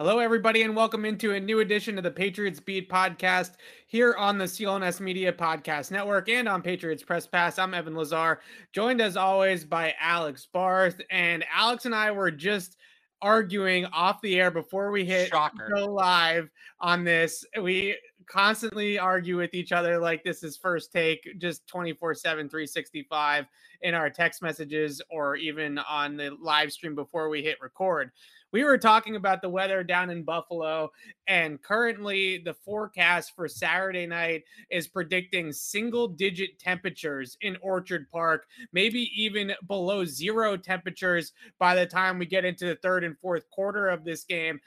Hello, everybody, and welcome into a new edition of the Patriots Beat podcast here on the CLNS Media Podcast Network and on Patriots Press Pass. I'm Evan Lazar, joined as always by Alex Barth. And Alex and I were just arguing off the air before we hit Shocker. go live on this. We constantly argue with each other like this is first take, just 24 7, 365 in our text messages or even on the live stream before we hit record we were talking about the weather down in Buffalo, and currently the forecast for Saturday night is predicting single digit temperatures in Orchard Park, maybe even below zero temperatures by the time we get into the third and fourth quarter of this game.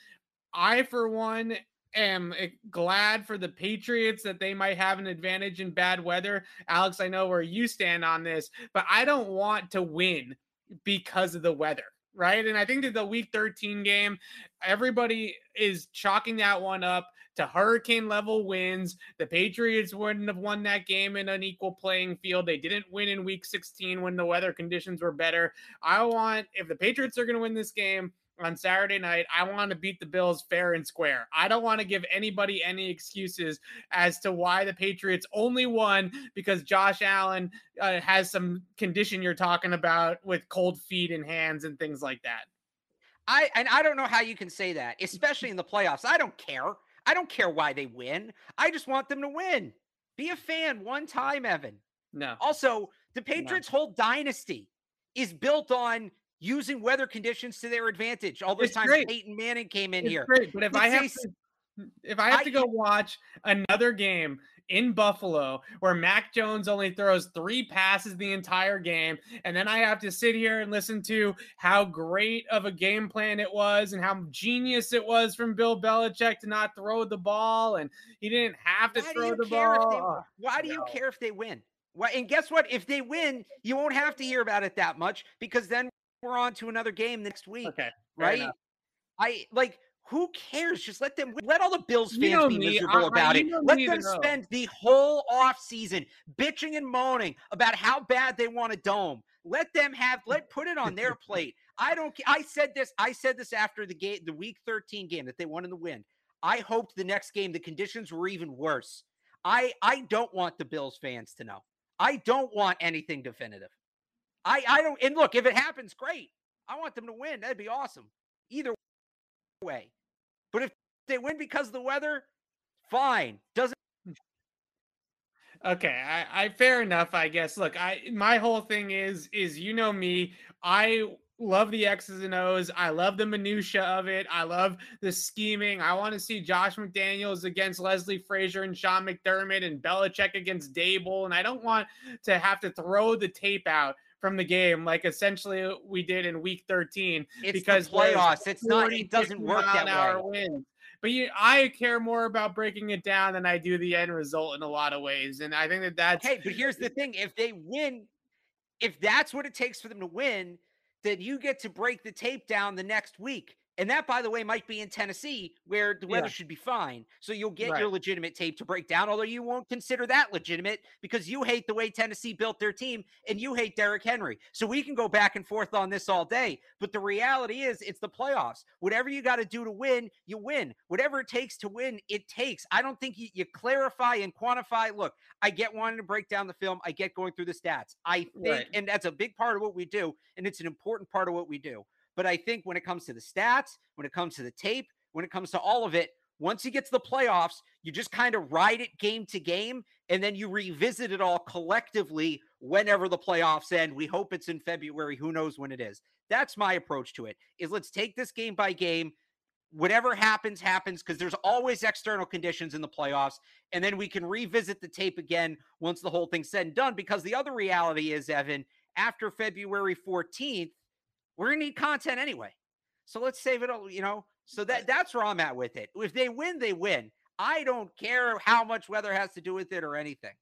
I, for one, am eh, glad for the Patriots that they might have an advantage in bad weather. Alex, I know where you stand on this, but I don't want to win because of the weather right? And I think that the week 13 game, everybody is chalking that one up to hurricane level wins. The Patriots wouldn't have won that game in an equal playing field. They didn't win in week 16 when the weather conditions were better. I want, if the Patriots are going to win this game, on Saturday night. I want to beat the Bills fair and square. I don't want to give anybody any excuses as to why the Patriots only won because Josh Allen uh, has some condition you're talking about with cold feet and hands and things like that. I and I don't know how you can say that, especially in the playoffs. I don't care. I don't care why they win. I just want them to win. Be a fan one time, Evan. No. Also, the Patriots' no. whole dynasty is built on using weather conditions to their advantage. All those it's times great. Peyton Manning came in it's here. Great. But if I have to, if I have I, to go watch another game in Buffalo where Mac Jones only throws three passes the entire game, and then I have to sit here and listen to how great of a game plan it was and how genius it was from Bill Belichick to not throw the ball, and he didn't have to throw the ball. They, why do you care if they win? Well, and guess what? If they win, you won't have to hear about it that much because then we're on to another game next week. Okay. Right? Enough. I like who cares? Just let them let all the Bills fans you know be me. miserable I, about I, it. Let them spend the whole off season bitching and moaning about how bad they want a dome. Let them have let put it on their plate. I don't I said this I said this after the game the week 13 game that they won in the win. I hoped the next game the conditions were even worse. I I don't want the Bills fans to know. I don't want anything definitive. I I don't and look, if it happens, great. I want them to win. That'd be awesome. Either way. But if they win because of the weather, fine. Doesn't hmm. Okay, I, I fair enough, I guess. Look, I my whole thing is is you know me, I love the X's and O's. I love the minutia of it. I love the scheming. I want to see Josh McDaniels against Leslie Frazier and Sean McDermott and Belichick against Daboll And I don't want to have to throw the tape out from the game, like essentially uh, we did in Week 13. It's because playoffs. It's not. It doesn't work that way. Wins. But you, I care more about breaking it down than I do the end result in a lot of ways, and I think that that's. Hey, but here's the thing: if they win, if that's what it takes for them to win, then you get to break the tape down the next week. And that, by the way, might be in Tennessee where the weather yeah. should be fine. So you'll get right. your legitimate tape to break down, although you won't consider that legitimate because you hate the way Tennessee built their team and you hate Derrick Henry. So we can go back and forth on this all day. But the reality is, it's the playoffs. Whatever you got to do to win, you win. Whatever it takes to win, it takes. I don't think you, you, clarify and quantify. Look, I get wanting to break down the film, I get going through the stats. I think, right. and that's a big part of what we do, and it's an important part of what we do. But I think when it comes to the stats, when it comes to the tape, when it comes to all of it, once you get to the playoffs, you just kind of ride it game to game and then you revisit it all collectively whenever the playoffs end. We hope it's in February. Who knows when it is? That's my approach to it. Is let's take this game by game. Whatever happens, happens because there's always external conditions in the playoffs. And then we can revisit the tape again once the whole thing's said and done. Because the other reality is, Evan, after February 14th, we're gonna need content anyway. So let's save it all, you know. So that that's where I'm at with it. If they win, they win. I don't care how much weather has to do with it or anything.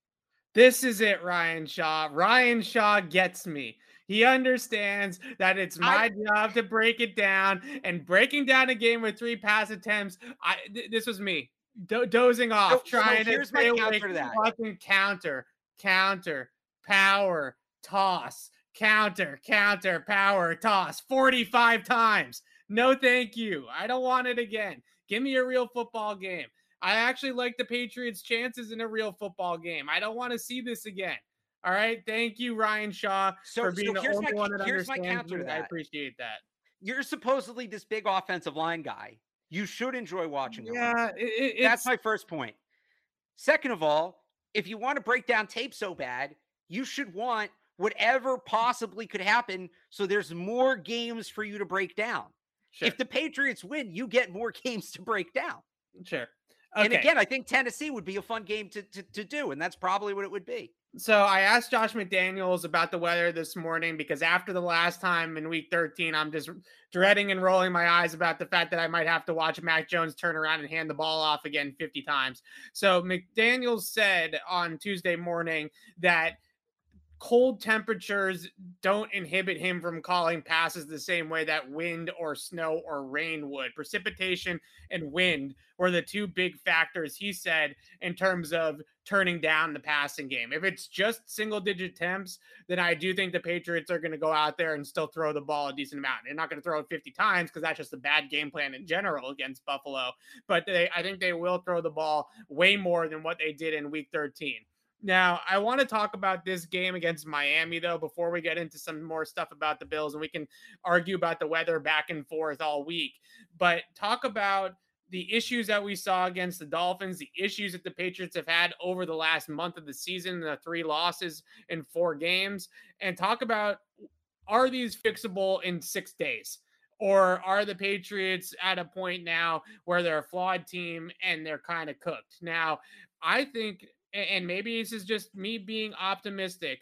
This is it, Ryan Shaw. Ryan Shaw gets me. He understands that it's my I, job to break it down. And breaking down a game with three pass attempts, I th- this was me do- dozing off, so, trying so to stay awake. To that. Fucking counter, counter, power, toss, counter, counter, power, toss 45 times. No, thank you. I don't want it again. Give me a real football game. I actually like the Patriots' chances in a real football game. I don't want to see this again. All right. Thank you, Ryan Shaw, so, for being so the only my, one that here's my understands counter that. I appreciate that. You're supposedly this big offensive line guy. You should enjoy watching. Yeah, it, that's my first point. Second of all, if you want to break down tape so bad, you should want whatever possibly could happen so there's more games for you to break down. Sure. If the Patriots win, you get more games to break down. Mm, sure. Okay. And again, I think Tennessee would be a fun game to, to, to do, and that's probably what it would be. So I asked Josh McDaniels about the weather this morning because after the last time in week 13, I'm just dreading and rolling my eyes about the fact that I might have to watch Mac Jones turn around and hand the ball off again 50 times. So McDaniels said on Tuesday morning that – cold temperatures don't inhibit him from calling passes the same way that wind or snow or rain would. Precipitation and wind were the two big factors, he said, in terms of turning down the passing game. If it's just single digit temps, then I do think the Patriots are going to go out there and still throw the ball a decent amount. They're not going to throw it 50 times because that's just a bad game plan in general against Buffalo. But they, I think they will throw the ball way more than what they did in week 13. Now, I want to talk about this game against Miami, though, before we get into some more stuff about the Bills, and we can argue about the weather back and forth all week. But talk about the issues that we saw against the Dolphins, the issues that the Patriots have had over the last month of the season, the three losses in four games, and talk about are these fixable in six days? Or are the Patriots at a point now where they're a flawed team and they're kind of cooked? Now, I think and maybe this is just me being optimistic.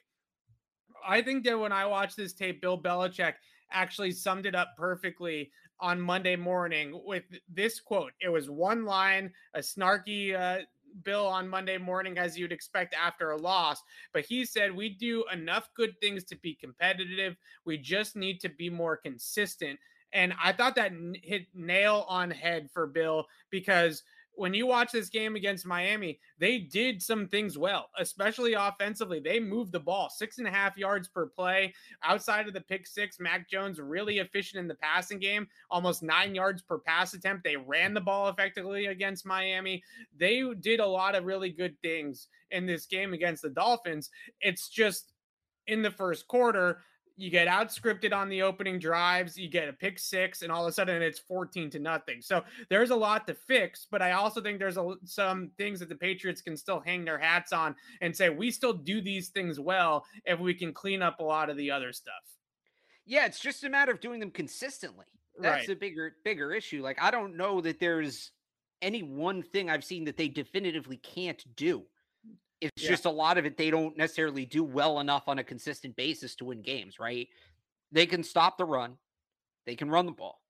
I think that when I watched this tape, Bill Belichick actually summed it up perfectly on Monday morning with this quote. It was one line, a snarky uh, Bill on Monday morning, as you'd expect after a loss. But he said, We do enough good things to be competitive. We just need to be more consistent. And I thought that hit nail on head for Bill because – when you watch this game against Miami, they did some things well, especially offensively. They moved the ball six and a half yards per play. Outside of the pick six, Mac Jones really efficient in the passing game, almost nine yards per pass attempt. They ran the ball effectively against Miami. They did a lot of really good things in this game against the Dolphins. It's just in the first quarter, you get outscripted on the opening drives, you get a pick six, and all of a sudden it's 14 to nothing. So there's a lot to fix, but I also think there's a, some things that the Patriots can still hang their hats on and say, we still do these things well if we can clean up a lot of the other stuff. Yeah, it's just a matter of doing them consistently. That's right. a bigger, bigger issue. Like, I don't know that there's any one thing I've seen that they definitively can't do. It's yeah. just a lot of it they don't necessarily do well enough on a consistent basis to win games, right? They can stop the run, they can run the ball,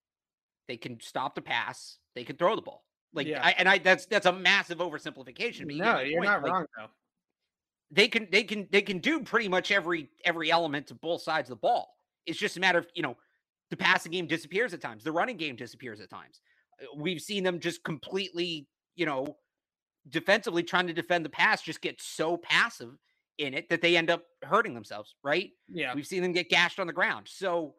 they can stop the pass, they can throw the ball. Like, yeah. I, and I that's that's a massive oversimplification. But you no, you're not like, wrong though. They can they can they can do pretty much every every element to both sides of the ball. It's just a matter of you know the passing game disappears at times, the running game disappears at times. Uh, we've seen them just completely you know defensively trying to defend the pass just get so passive in it that they end up hurting themselves, right? Yeah. We've seen them get gashed on the ground. So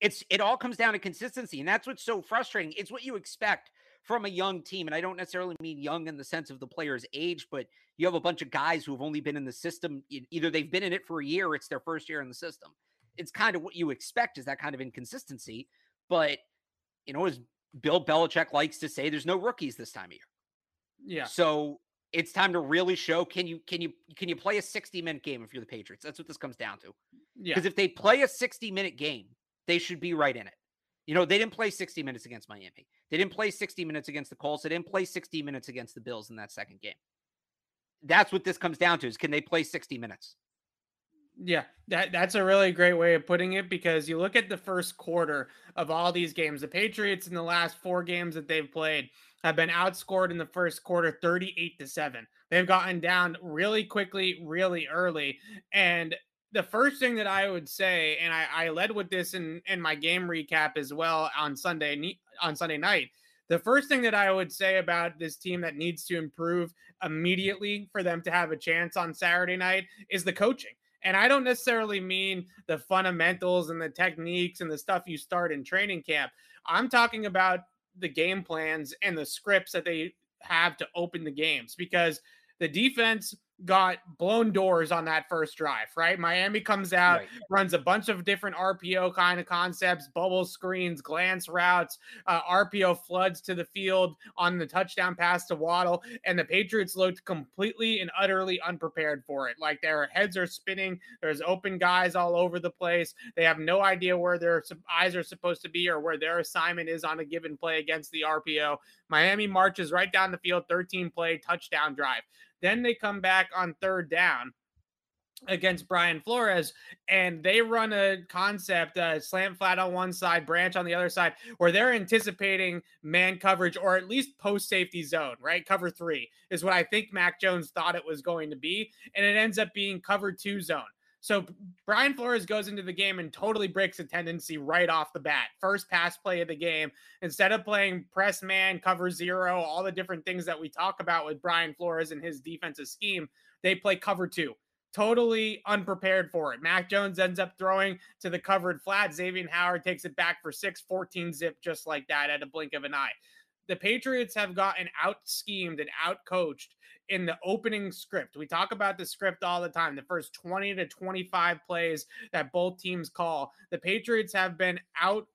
it's it all comes down to consistency. And that's what's so frustrating. It's what you expect from a young team. And I don't necessarily mean young in the sense of the player's age, but you have a bunch of guys who have only been in the system. Either they've been in it for a year, or it's their first year in the system. It's kind of what you expect is that kind of inconsistency. But, you know, as Bill Belichick likes to say, there's no rookies this time of year. Yeah. So it's time to really show can you can you can you play a 60 minute game if you're the Patriots? That's what this comes down to. Yeah. Because if they play a 60 minute game, they should be right in it. You know, they didn't play 60 minutes against Miami. They didn't play 60 minutes against the Colts. They didn't play 60 minutes against the Bills in that second game. That's what this comes down to is can they play 60 minutes? Yeah, that that's a really great way of putting it because you look at the first quarter of all these games. The Patriots in the last four games that they've played have been outscored in the first quarter 38 to 7. They've gotten down really quickly, really early. And the first thing that I would say, and I, I led with this in, in my game recap as well on Sunday on Sunday night. The first thing that I would say about this team that needs to improve immediately for them to have a chance on Saturday night is the coaching. And I don't necessarily mean the fundamentals and the techniques and the stuff you start in training camp. I'm talking about the game plans and the scripts that they have to open the games because the defense got blown doors on that first drive, right? Miami comes out, right. runs a bunch of different RPO kind of concepts, bubble screens, glance routes, uh, RPO floods to the field on the touchdown pass to Waddle, and the Patriots looked completely and utterly unprepared for it. Like their heads are spinning, there's open guys all over the place. They have no idea where their eyes are supposed to be or where their assignment is on a given play against the RPO. Miami marches right down the field, 13 play touchdown drive. Then they come back on third down against Brian Flores, and they run a concept, uh, slant flat on one side, branch on the other side, where they're anticipating man coverage or at least post safety zone, right? Cover three is what I think Mac Jones thought it was going to be, and it ends up being cover two zone. So Brian Flores goes into the game and totally breaks a tendency right off the bat. First pass play of the game. Instead of playing press man, cover zero, all the different things that we talk about with Brian Flores and his defensive scheme, they play cover two. Totally unprepared for it. Mac Jones ends up throwing to the covered flat. Xavier Howard takes it back for 6 14 zip, just like that at a blink of an eye the Patriots have gotten out schemed and out coached in the opening script. We talk about the script all the time. The first 20 to 25 plays that both teams call. The Patriots have been out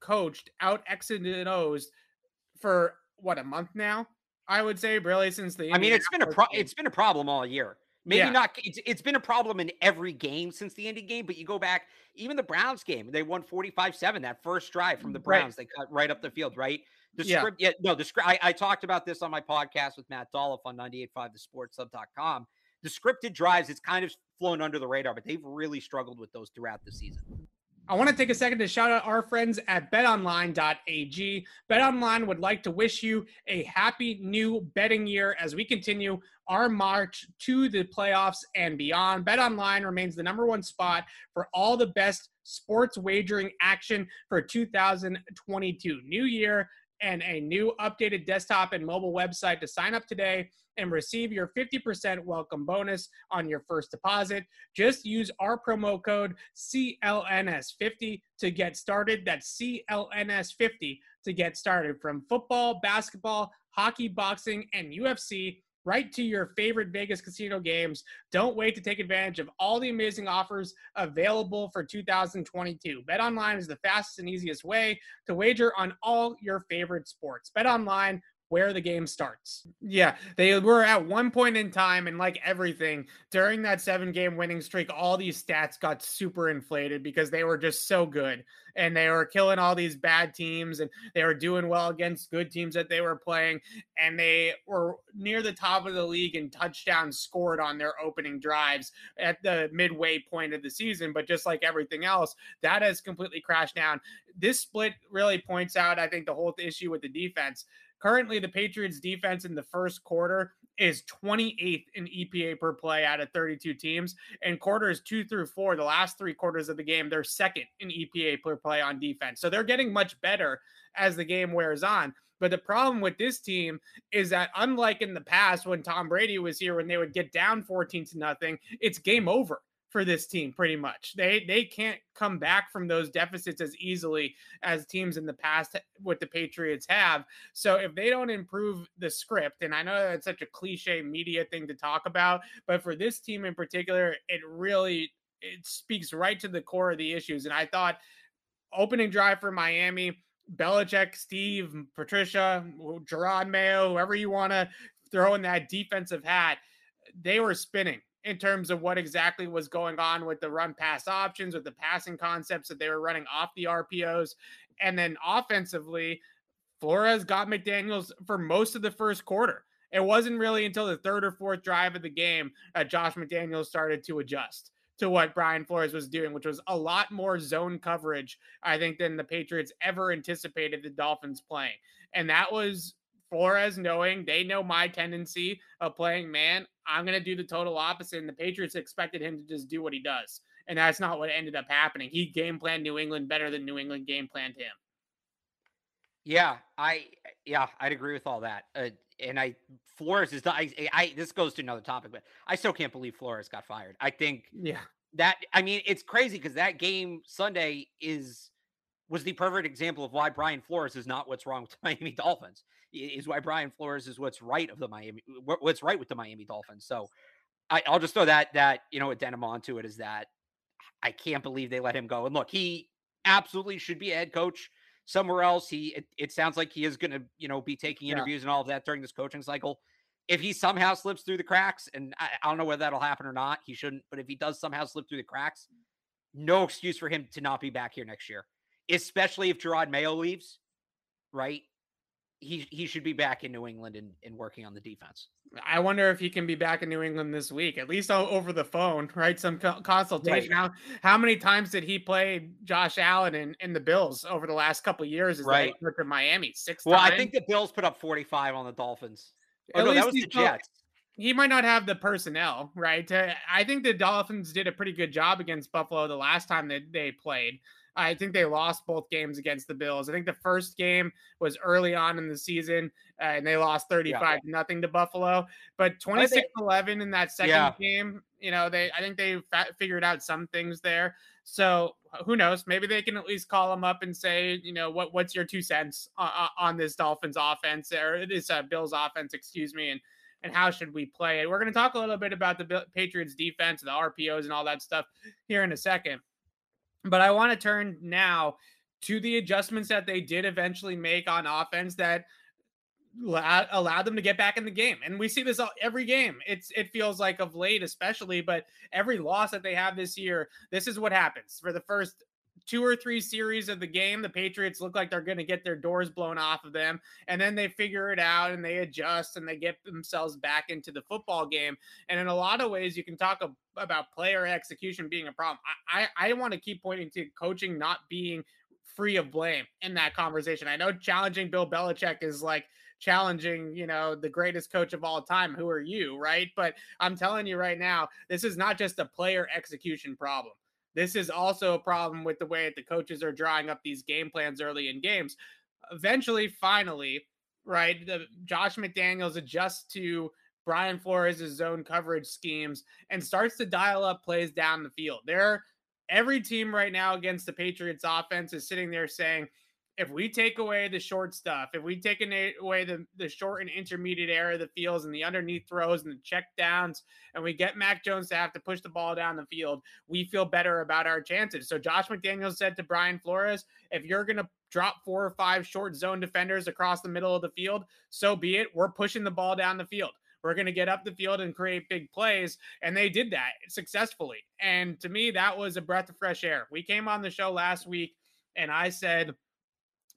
coached, out X'd and O's for what a month now. I would say really since the I mean it's been a pro- it's been a problem all year. Maybe yeah. not it's, it's been a problem in every game since the Indy game, but you go back even the Browns game, they won 45-7 that first drive from the Browns. Right. They cut right up the field, right? The yeah. script, yeah, no, the script. I, I, talked about this on my podcast with Matt Dolloff on 98.5 thesportshub.com. The scripted drives, it's kind of flown under the radar, but they've really struggled with those throughout the season. I want to take a second to shout out our friends at betonline.ag. BetOnline would like to wish you a happy new betting year as we continue our march to the playoffs and beyond. BetOnline remains the number one spot for all the best sports wagering action for 2022. New year, and a new updated desktop and mobile website to sign up today and receive your 50% welcome bonus on your first deposit. Just use our promo code CLNS50 to get started. That's CLNS50 to get started from football, basketball, hockey, boxing, and UFC right to your favorite Vegas casino games. Don't wait to take advantage of all the amazing offers available for 2022. Bet online is the fastest and easiest way to wager on all your favorite sports. Bet online where the game starts. Yeah, they were at one point in time, and like everything during that seven game winning streak, all these stats got super inflated because they were just so good and they were killing all these bad teams and they were doing well against good teams that they were playing. And they were near the top of the league and touchdowns scored on their opening drives at the midway point of the season. But just like everything else, that has completely crashed down. This split really points out, I think, the whole issue with the defense Currently, the Patriots defense in the first quarter is 28th in EPA per play out of 32 teams. And quarters two through four, the last three quarters of the game, they're second in EPA per play on defense. So they're getting much better as the game wears on. But the problem with this team is that unlike in the past when Tom Brady was here, when they would get down 14 to nothing, it's game over for this team pretty much. They they can't come back from those deficits as easily as teams in the past what the Patriots have. So if they don't improve the script, and I know that's such a cliche media thing to talk about, but for this team in particular, it really it speaks right to the core of the issues. And I thought opening drive for Miami, Belichick, Steve, Patricia, Jerod Mayo, whoever you want to throw in that defensive hat, they were spinning in terms of what exactly was going on with the run pass options, with the passing concepts that they were running off the RPOs. And then offensively, Flores got McDaniels for most of the first quarter. It wasn't really until the third or fourth drive of the game that Josh McDaniels started to adjust to what Brian Flores was doing, which was a lot more zone coverage, I think, than the Patriots ever anticipated the Dolphins playing. And that was Flores knowing they know my tendency of playing man. I'm going to do the total opposite. And the Patriots expected him to just do what he does. And that's not what ended up happening. He game planned New England better than New England game planned him. Yeah, I yeah, I'd agree with all that. Uh, and I Flores is I, I this goes to another topic, but I still can't believe Flores got fired. I think yeah that I mean it's crazy because that game Sunday is was the perfect example of why Brian Flores is not what's wrong with the Miami Dolphins. Is why Brian Flores is what's right of the Miami what's right with the Miami Dolphins. So I, will just throw that that you know addendum onto it is that I can't believe they let him go. And look, he absolutely should be a head coach somewhere else. He it, it sounds like he is going to you know be taking interviews yeah. and all of that during this coaching cycle. If he somehow slips through the cracks, and I, I don't know whether that'll happen or not, he shouldn't. But if he does somehow slip through the cracks, no excuse for him to not be back here next year, especially if Jerod Mayo leaves. Right, he he should be back in New England and, and working on the defense. I wonder if he can be back in New England this week, at least over the phone, right? Some co- consultation. Right. How, how many times did he play Josh Allen in, in the Bills over the last couple years? Is right. to Miami six. Well, times? I think the Bills put up forty five on the Dolphins. Oh, at no, that was the Jets. He might not have the personnel, right? I think the Dolphins did a pretty good job against Buffalo the last time that they played. I think they lost both games against the Bills. I think the first game was early on in the season uh, and they lost 35 yeah. to nothing to Buffalo. But 26 11 in that second yeah. game, you know, they I think they fa- figured out some things there. So who knows? Maybe they can at least call them up and say, you know, what what's your two cents on, on this Dolphins offense or this uh, Bills offense, excuse me, and and how should we play it? We're going to talk a little bit about the Patriots defense, the RPOs, and all that stuff here in a second. But I want to turn now to the adjustments that they did eventually make on offense that allowed them to get back in the game. And we see this every game. It's it feels like of late especially, but every loss that they have this year, this is what happens. For the first two or three series of the game, the Patriots look like they're going to get their doors blown off of them. And then they figure it out and they adjust and they get themselves back into the football game. And in a lot of ways, you can talk about player execution being a problem. I, I, I want to keep pointing to coaching not being free of blame in that conversation. I know challenging Bill Belichick is like, challenging, you know, the greatest coach of all time. Who are you, right? But I'm telling you right now, this is not just a player execution problem. This is also a problem with the way that the coaches are drawing up these game plans early in games. Eventually, finally, right, the Josh McDaniels adjusts to Brian Flores' zone coverage schemes and starts to dial up plays down the field. There, every team right now against the Patriots offense is sitting there saying, if we take away the short stuff, if we take away the, the short and intermediate area of the fields and the underneath throws and the check downs, and we get Mac Jones to have to push the ball down the field, we feel better about our chances. So Josh McDaniels said to Brian Flores, if you're going to drop four or five short zone defenders across the middle of the field, so be it. We're pushing the ball down the field. We're going to get up the field and create big plays. And they did that successfully. And to me, that was a breath of fresh air. We came on the show last week and I said,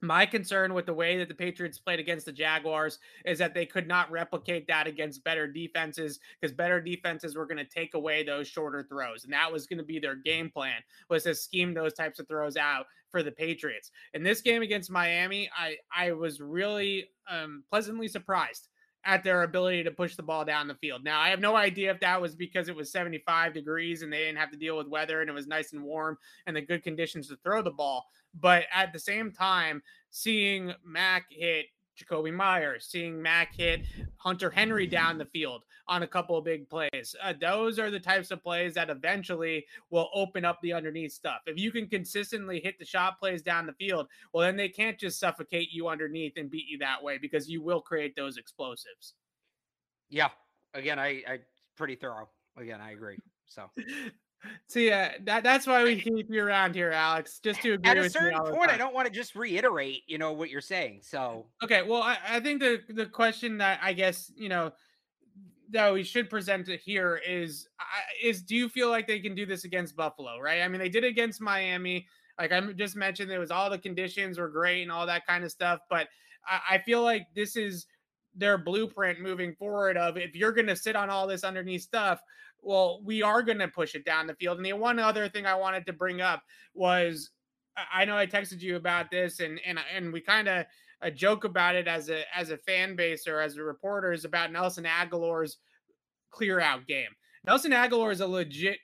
my concern with the way that the Patriots played against the Jaguars is that they could not replicate that against better defenses because better defenses were going to take away those shorter throws. And that was going to be their game plan was to scheme those types of throws out for the Patriots. In this game against Miami, I, I was really um, pleasantly surprised at their ability to push the ball down the field. Now, I have no idea if that was because it was 75 degrees and they didn't have to deal with weather and it was nice and warm and the good conditions to throw the ball. But at the same time, seeing Mac hit Jakobi Meyers, seeing Mac hit Hunter Henry down the field on a couple of big plays. Uh, those are the types of plays that eventually will open up the underneath stuff. If you can consistently hit the shot plays down the field, well, then they can't just suffocate you underneath and beat you that way because you will create those explosives. Yeah. Again, I, I pretty thorough. Again, I agree. So So yeah, that, that's why we keep you around here, Alex. Just to agree at a certain point, I don't want to just reiterate, you know, what you're saying. So okay, well, I, I think the the question that I guess you know that we should present it here is is do you feel like they can do this against Buffalo? Right? I mean, they did against Miami. Like I just mentioned, it was all the conditions were great and all that kind of stuff, but I, I feel like this is their blueprint moving forward. Of if you're going to sit on all this underneath stuff well, we are going to push it down the field. And the one other thing I wanted to bring up was I know I texted you about this, and and and we kind of a uh, joke about it as a as a fan base or as a reporters about Nelson Agholor's clear out game. Nelson Agholor is a legit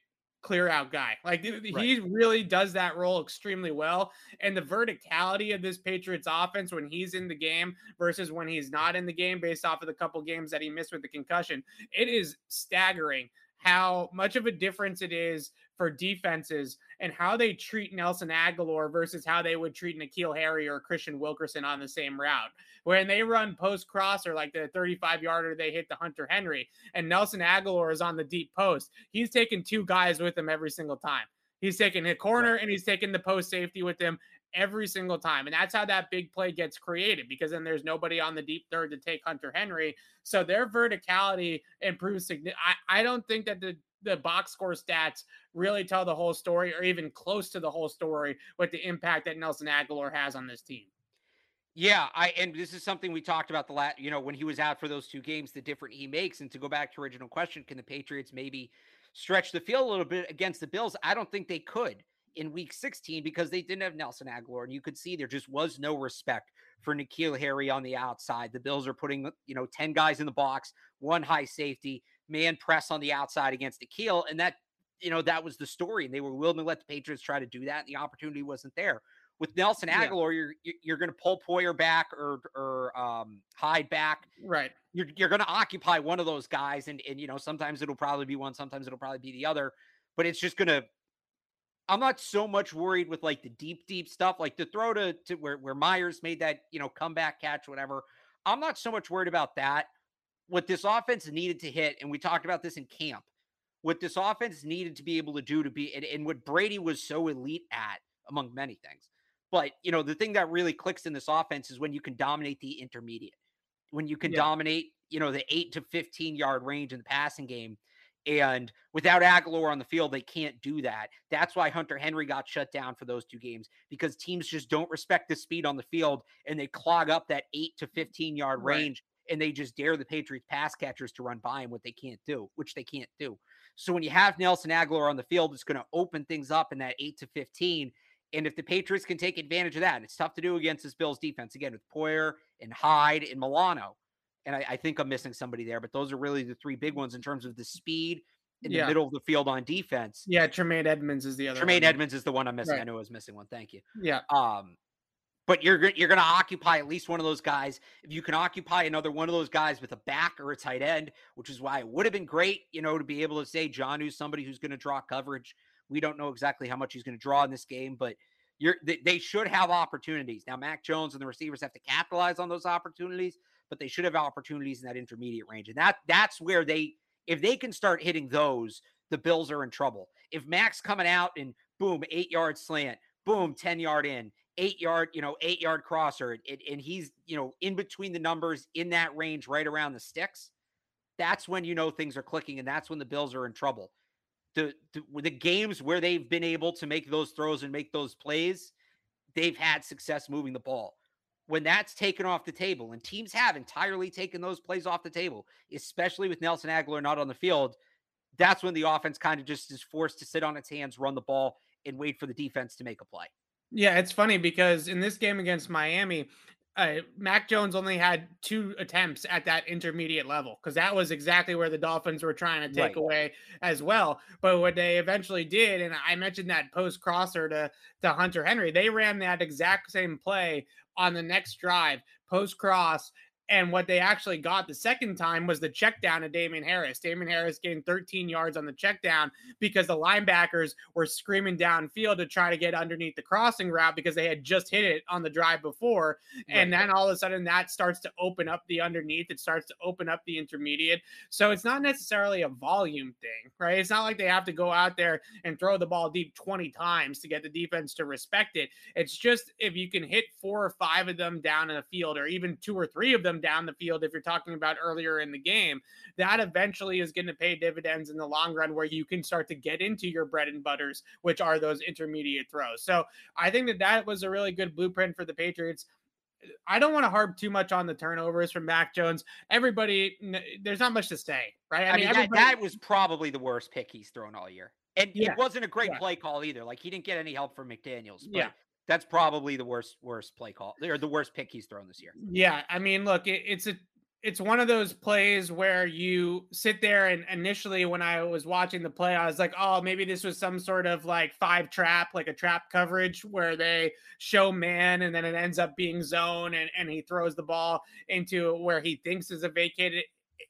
clear out guy. Like right. he really does that role extremely well. And the verticality of this Patriots offense when he's in the game versus when he's not in the game, based off of the couple games that he missed with the concussion, it is staggering how much of a difference it is for defenses and how they treat Nelson Agholor versus how they would treat N'Keal Harry or Kristian Wilkerson on the same route. When they run post cross or like the 35 yarder, they hit the Hunter Henry, and Nelson Agholor is on the deep post. He's taking two guys with him every single time. He's taking a corner and he's taking the post safety with him every single time. And that's how that big play gets created because then there's nobody on the deep third to take Hunter Henry. So their verticality improves. I, I don't think that the the box score stats really tell the whole story or even close to the whole story with the impact that Nelson Agholor has on this team. Yeah, I and this is something we talked about the last, you know, when he was out for those two games, the different he makes. And to go back to original question, can the Patriots maybe stretch the field a little bit against the Bills? I don't think they could in week 16 because they didn't have Nelson Agholor. And you could see there just was no respect for N'Keal Harry on the outside. The Bills are putting, you know, 10 guys in the box, one high safety, man press on the outside against N'Keal. And that, you know, that was the story. And they were willing to let the Patriots try to do that. And the opportunity wasn't there. With Nelson Agholor, yeah. you're you're going to pull Poyer back or or um, Hyde back. Right. You're you're going to occupy one of those guys, and and you know sometimes it'll probably be one, sometimes it'll probably be the other, but it's just going to I'm not so much worried with like the deep, deep stuff, like the throw to, to where, where Meyers made that, you know, comeback catch, whatever. I'm not so much worried about that. What this offense needed to hit, and we talked about this in camp, what this offense needed to be able to do to be, and, and what Brady was so elite at, among many things. But, you know, the thing that really clicks in this offense is when you can dominate the intermediate, when you can yeah. dominate, you know, the eight to 15 yard range in the passing game and without Agholor on the field, they can't do that. That's why Hunter Henry got shut down for those two games because teams just don't respect the speed on the field and they clog up that eight to mm, 15 yard right. range and they just dare the Patriots pass catchers to run by him, what they can't do, which they can't do. So when you have Nelson Agholor on the field, it's going to open things up in that eight to 15. And if the Patriots can take advantage of that, it's tough to do against this Bills defense, again, with Poyer and Hyde and Milano, and I, I, think I'm missing somebody there, but those are really the three big ones in terms of the speed in yeah. the middle of the field on defense. Yeah, Tremaine Edmunds is the other. Tremaine one. Edmunds is the one I'm missing. Right. I knew I was missing one. Thank you. Yeah. Um, but you're you're going to occupy at least one of those guys. If you can occupy another one of those guys with a back or a tight end, which is why it would have been great, you know, to be able to say Jonnu's somebody who's going to draw coverage. We don't know exactly how much he's going to draw in this game, but you're they, should have opportunities. Now, Mac Jones and the receivers have to capitalize on those opportunities but they should have opportunities in that intermediate range. And that that's where they if they can start hitting those, the Bills are in trouble. If Mac's coming out and boom, eight yard slant, boom, 10 yard in, eight yard, you know, eight yard crosser, and, and he's, you know, in between the numbers in that range right around the sticks, that's when you know things are clicking and that's when the Bills are in trouble. The, the, games where they've been able to make those throws and make those plays, they've had success moving the ball when that's taken off the table, and teams have entirely taken those plays off the table, especially with Nelson Agholor not on the field, that's when the offense kind of just is forced to sit on its hands, run the ball, and wait for the defense to make a play. Yeah, it's funny because in this game against Miami, uh, Mac Jones only had two attempts at that intermediate level because that was exactly where the Dolphins were trying to take right. away as well. But what they eventually did, and I mentioned that post crosser to to Hunter Henry, they ran that exact same play on the next drive, post cross, and what they actually got the second time was the check down to Damien Harris. Damien Harris gained 13 yards on the check down because the linebackers were screaming downfield to try to get underneath the crossing route because they had just hit it on the drive before. Right. And then all of a sudden that starts to open up the underneath. It starts to open up the intermediate. So it's not necessarily a volume thing, right? It's not like they have to go out there and throw the ball deep 20 times to get the defense to respect it. It's just if you can hit four or five of them down in the field or even two or three of them them down the field, if you're talking about earlier in the game, that eventually is going to pay dividends in the long run where you can start to get into your bread and butters, which are those intermediate throws. So I think that that was a really good blueprint for the Patriots. I don't want to harp too much on the turnovers from Mac Jones. Everybody, there's not much to say, right? I, I mean, that, that, was probably the worst pick he's thrown all year. And yeah. it wasn't a great yeah. play call either. Like he didn't get any help from McDaniels. yeah that's probably the worst worst play call or the worst pick he's thrown this year. Yeah, I mean, look, it, it's a it's one of those plays where you sit there and initially when I was watching the play, I was like, oh, maybe this was some sort of like five trap, like a trap coverage where they show man and then it ends up being zone and, and he throws the ball into where he thinks is a vacated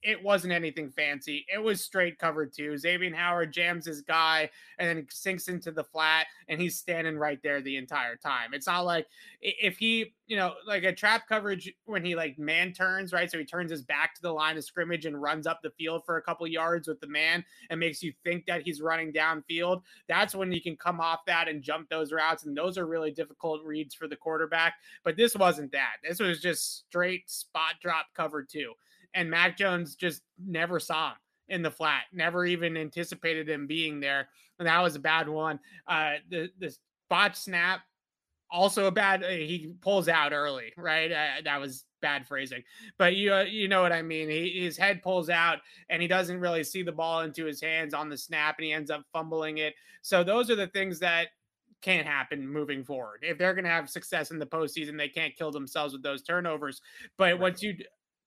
it wasn't anything fancy. It was straight cover two. Xavier Howard jams his guy and then sinks into the flat, and he's standing right there the entire time. It's not like if he, you know, like a trap coverage when he like man turns, right? So he turns his back to the line of scrimmage and runs up the field for a couple yards with the man and makes you think that he's running downfield. That's when you can come off that and jump those routes. And those are really difficult reads for the quarterback. But this wasn't that. This was just straight spot drop cover two and Mac Jones just never saw him in the flat, never even anticipated him being there. And that was a bad one. Uh, the, the spot snap, also a bad, uh, he pulls out early, right? Uh, that was bad phrasing, but you, uh, you know what I mean? He, his head pulls out and he doesn't really see the ball into his hands on the snap and he ends up fumbling it. So those are the things that can't happen moving forward. If they're going to have success in the postseason, they can't kill themselves with those turnovers. But right. once you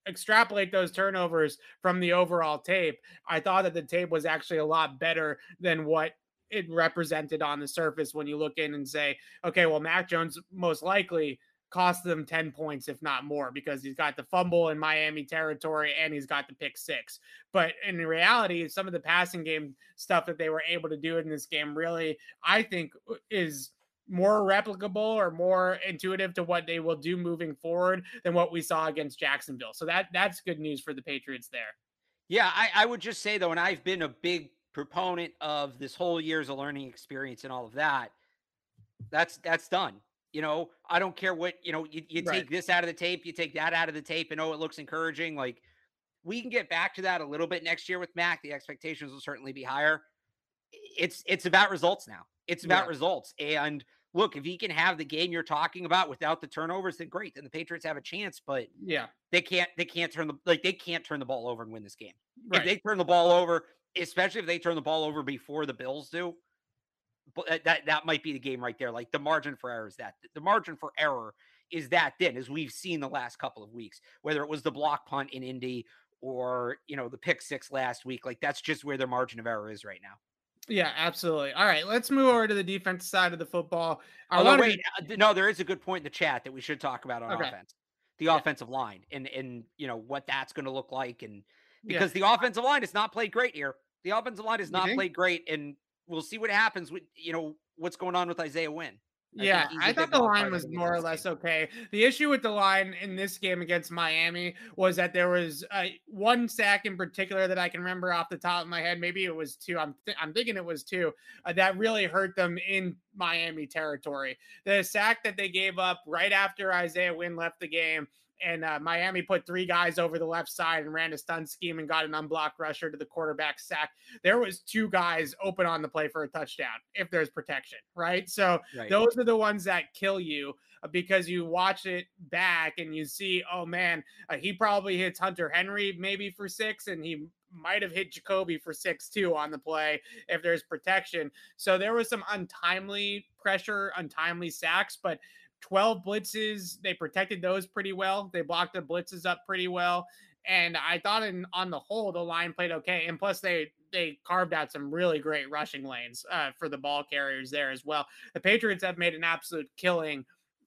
extrapolate those turnovers from the overall tape, I thought that the tape was actually a lot better than what it represented on the surface when you look in and say, okay, well, Mac Jones most likely cost them 10 points, if not more, because he's got the fumble in Miami territory and he's got the pick six. But in reality, some of the passing game stuff that they were able to do in this game really, I think, is more replicable or more intuitive to what they will do moving forward than what we saw against Jacksonville. So that that's good news for the Patriots there. Yeah, I, I would just say though, and I've been a big proponent of this whole year's a learning experience and all of that. That's that's done. You know, I don't care what you know. You, you right. take this out of the tape, you take that out of the tape, and oh, it looks encouraging. Like we can get back to that a little bit next year with Mac. The expectations will certainly be higher. It's it's about results now. It's about yeah. results, and look, if he can have the game you're talking about without the turnovers, then great. Then the Patriots have a chance. But yeah, they can't they can't turn the like they can't turn the ball over and win this game. Right. If they turn the ball over, especially if they turn the ball over before the Bills do, but uh, that that might be the game right there. Like the margin for error is that the margin for error is that thin, as we've seen the last couple of weeks. Whether it was the block punt in Indy or you know the pick six last week, like that's just where their margin of error is right now. Yeah, absolutely. All right, let's move over to the defense side of the football. I oh, wait, be... Uh, no, there is a good point in the chat that we should talk about on okay. offense, the yeah. offensive line, and and you know what that's going to look like, and because yeah. the offensive line has not played great here. The offensive line has not played great, and we'll see what happens with you know what's going on with Isaiah Wynn. I yeah, I thought the line was more or less okay. The issue with the line in this game against Miami was that there was uh, one sack in particular that I can remember off the top of my head. Maybe it was two. I'm th- I'm thinking it was two uh, that really hurt them in Miami territory. The sack that they gave up right after Isaiah Wynn left the game and uh, Miami put three guys over the left side and ran a stun scheme and got an unblocked rusher to the quarterback sack. There was two guys open on the play for a touchdown if there's protection, right? So right. those are the ones that kill you uh, because you watch it back and you see, oh man, uh, he probably hits Hunter Henry maybe for six, and he might have hit Jakobi for six too on the play if there's protection. So there was some untimely pressure, untimely sacks, but 12 blitzes. They protected those pretty well. They blocked the blitzes up pretty well. And I thought in on the whole the line played okay. And plus they they carved out some really great rushing lanes uh, for the ball carriers there as well. The Patriots have made an absolute killing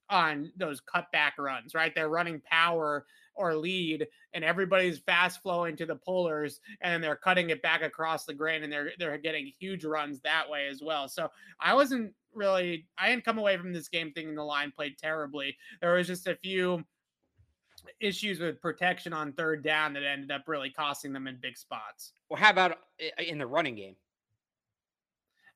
on those cutback runs, right? They're running power or lead and everybody's fast flowing to the pullers and they're cutting it back across the grain and they're they're getting huge runs that way as well. So I wasn't really I didn't come away from this game thinking the line played terribly. There was just a few issues with protection on third down that ended up really costing them in big spots. Well, how about in the running game?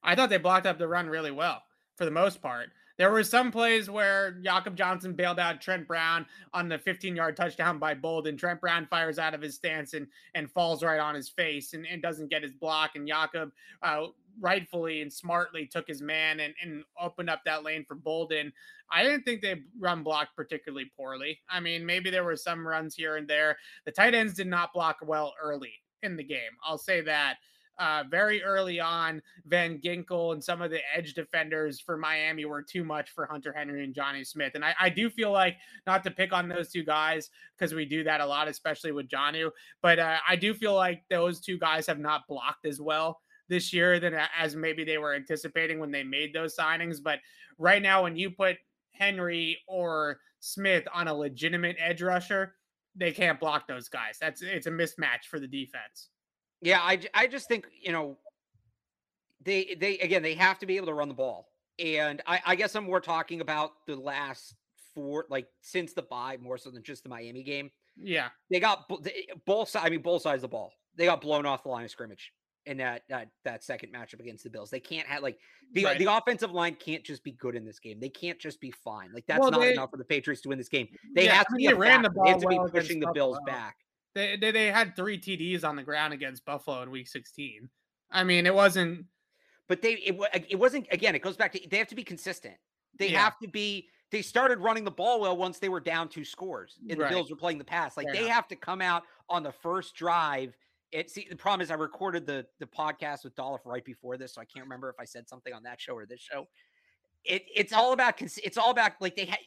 I thought they blocked up the run really well for the most part. There were some plays where Jakob Johnson bailed out Trent Brown on the 15 yard touchdown by Bolden. Trent Brown fires out of his stance and, and falls right on his face and, and doesn't get his block. And Jakob uh, rightfully and smartly took his man and, and opened up that lane for Bolden. I didn't think they run blocked particularly poorly. I mean, maybe there were some runs here and there. The tight ends did not block well early in the game. I'll say that uh, very early on, Van Ginkel and some of the edge defenders for Miami were too much for Hunter Henry and Jonnu Smith. And I, I do feel like not to pick on those two guys because we do that a lot, especially with Jonnu, but uh, I do feel like those two guys have not blocked as well this year than as maybe they were anticipating when they made those signings. But right now, when you put Henry or Smith on a legitimate edge rusher, they can't block those guys. That's it's a mismatch for the defense. Yeah, I I just think you know they they again they have to be able to run the ball, and I, I guess I'm more talking about the last four like since the bye more so than just the Miami game. Yeah, they got both sides. I mean, both sides of the ball. They got blown off the line of scrimmage in that that, that second matchup against the Bills. They can't have like the uh, right. the offensive line can't just be good in this game. They can't just be fine. Like that's well, not they, enough for the Patriots to win this game. They yeah, have to be ran the ball they have to well be pushing the Bills back. They, they they had three TDs on the ground against Buffalo in Week 16. I mean, it wasn't. But they it, it wasn't again. It goes back to they have to be consistent. They yeah. have to be. They started running the ball well once they were down two scores, and right. the Bills were playing the pass. Like Fair they enough. have to come out on the first drive it see the problem is I recorded the the podcast with Dolph right before this, so I can't remember if I said something on that show or this show. It it's all about it's all about like they had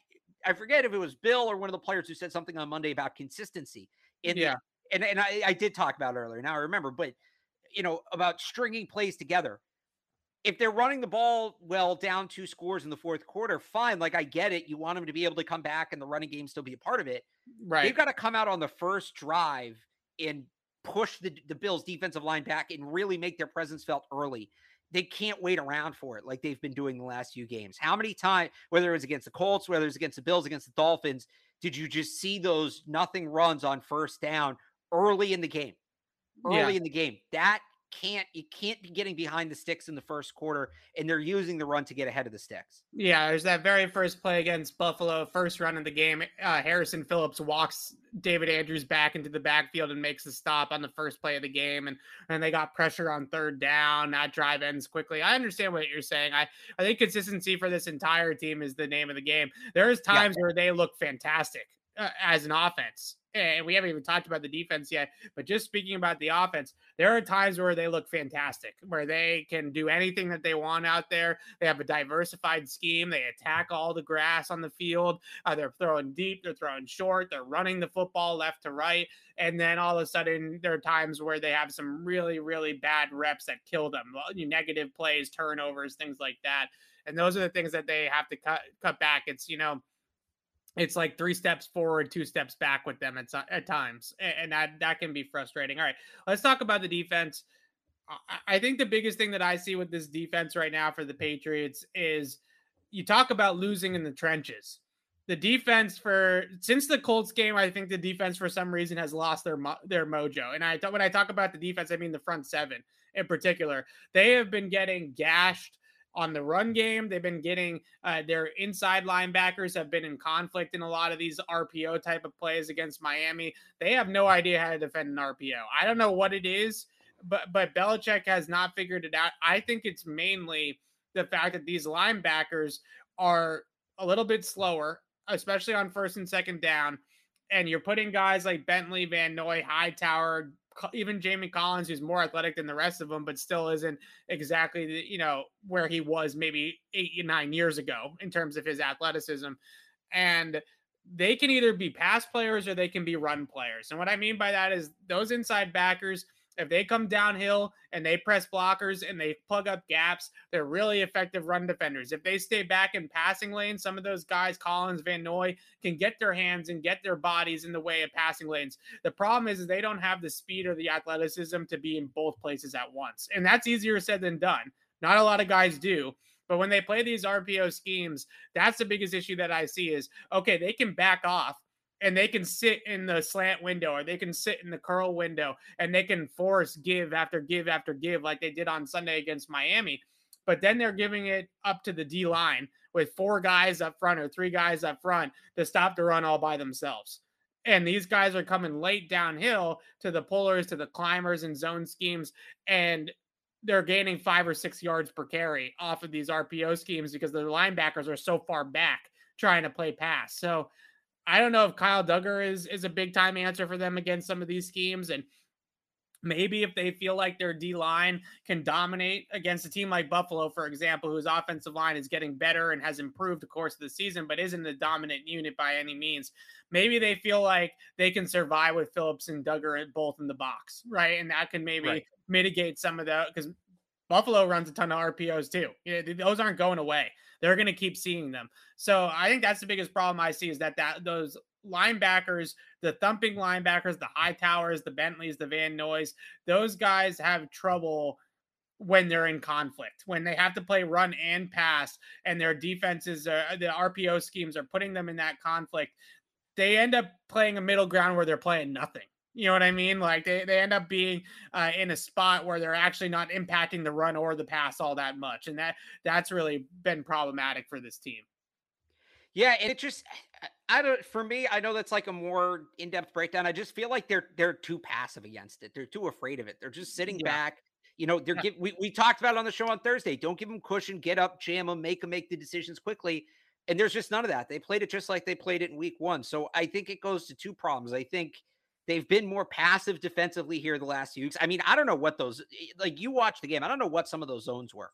I forget if it was Bill or one of the players who said something on Monday about consistency. In yeah, the, and and I, I did talk about it earlier. Now I remember, but you know about stringing plays together. If they're running the ball well down two scores in the fourth quarter, fine. Like I get it. You want them to be able to come back and the running game still be a part of it. Right. They've got to come out on the first drive and push the, the Bills defensive line back and really make their presence felt early. They can't wait around for it like they've been doing the last few games. How many times, whether it was against the Colts, whether it was against the Bills, against the Dolphins, did you just see those nothing runs on first down early in the game? Early yeah. in the game. That can't you can't be getting behind the sticks in the first quarter and they're using the run to get ahead of the sticks. Yeah, there's that very first play against Buffalo, first run of the game. Uh, Harrison Phillips walks David Andrews back into the backfield and makes a stop on the first play of the game and and they got pressure on third down. That drive ends quickly. I understand what you're saying. I I think consistency for this entire team is the name of the game. There's times yeah. where they look fantastic uh, as an offense and we haven't even talked about the defense yet, but just speaking about the offense, there are times where they look fantastic, where they can do anything that they want out there. They have a diversified scheme. They attack all the grass on the field. Uh, they're throwing deep, they're throwing short, they're running the football left to right. And then all of a sudden, there are times where they have some really, really bad reps that kill them, negative plays, turnovers, things like that. And those are the things that they have to cut cut back. It's you know it's like three steps forward, two steps back with them at, at times, and that that can be frustrating. All right, let's talk about the defense. I think the biggest thing that I see with this defense right now for the Patriots is you talk about losing in the trenches. The defense for since the Colts game, I think the defense for some reason has lost their their mojo. And I when I talk about the defense, I mean the front seven in particular. They have been getting gashed on the run game. They've been getting uh, their inside linebackers have been in conflict in a lot of these RPO type of plays against Miami. They have no idea how to defend an RPO. I don't know what it is, but but Belichick has not figured it out. I think it's mainly the fact that these linebackers are a little bit slower, especially on first and second down. And you're putting guys like Bentley, Van Noy, Hightower, even Jamie Collins, who's more athletic than the rest of them, but still isn't exactly the, you know where he was maybe eight nine years ago in terms of his athleticism, and they can either be pass players or they can be run players. And what I mean by that is those inside backers if they come downhill and they press blockers and they plug up gaps, they're really effective run defenders. If they stay back in passing lanes, some of those guys, Collins, Van Noy, can get their hands and get their bodies in the way of passing lanes. The problem is, is they don't have the speed or the athleticism to be in both places at once. And that's easier said than done. Not a lot of guys do. But when they play these RPO schemes, that's the biggest issue that I see is okay, they can back off and they can sit in the slant window or they can sit in the curl window and they can force give after give after give like they did on Sunday against Miami. But then they're giving it up to the D line with four guys up front or three guys up front to stop the run all by themselves. And these guys are coming late downhill to the pullers, to the climbers and zone schemes. And they're gaining five or six yards per carry off of these RPO schemes because the linebackers are so far back trying to play pass. So I don't know if Kyle Dugger is is a big time answer for them against some of these schemes and maybe if they feel like their D line can dominate against a team like Buffalo, for example, whose offensive line is getting better and has improved the course of the season, but isn't the dominant unit by any means. Maybe they feel like they can survive with Phillips and Dugger both in the box, right? And that can maybe right. mitigate some of the because Buffalo runs a ton of RPOs too. those aren't going away. They're going to keep seeing them. So I think that's the biggest problem I see is that that those linebackers, the thumping linebackers, the Hightowers, the Bentleys, the Van Noys, those guys have trouble when they're in conflict, when they have to play run and pass, and their defenses, are, the RPO schemes are putting them in that conflict. They end up playing a middle ground where they're playing nothing. You know what I mean? Like they, they end up being uh, in a spot where they're actually not impacting the run or the pass all that much, and that that's really been problematic for this team. Yeah, and it just I don't for me, I know that's like a more in-depth breakdown. I just feel like they're they're too passive against it. They're too afraid of it. They're just sitting yeah. back. You know, they're yeah. give we, we talked about it on the show on Thursday. Don't give them cushion, get up, jam them, make them make the decisions quickly. And there's just none of that. They played it just like they played it in week one. So I think it goes to two problems. I think they've been more passive defensively here the last few weeks. I mean, I don't know what those eh, like you watch the game. I don't know what some of those zones were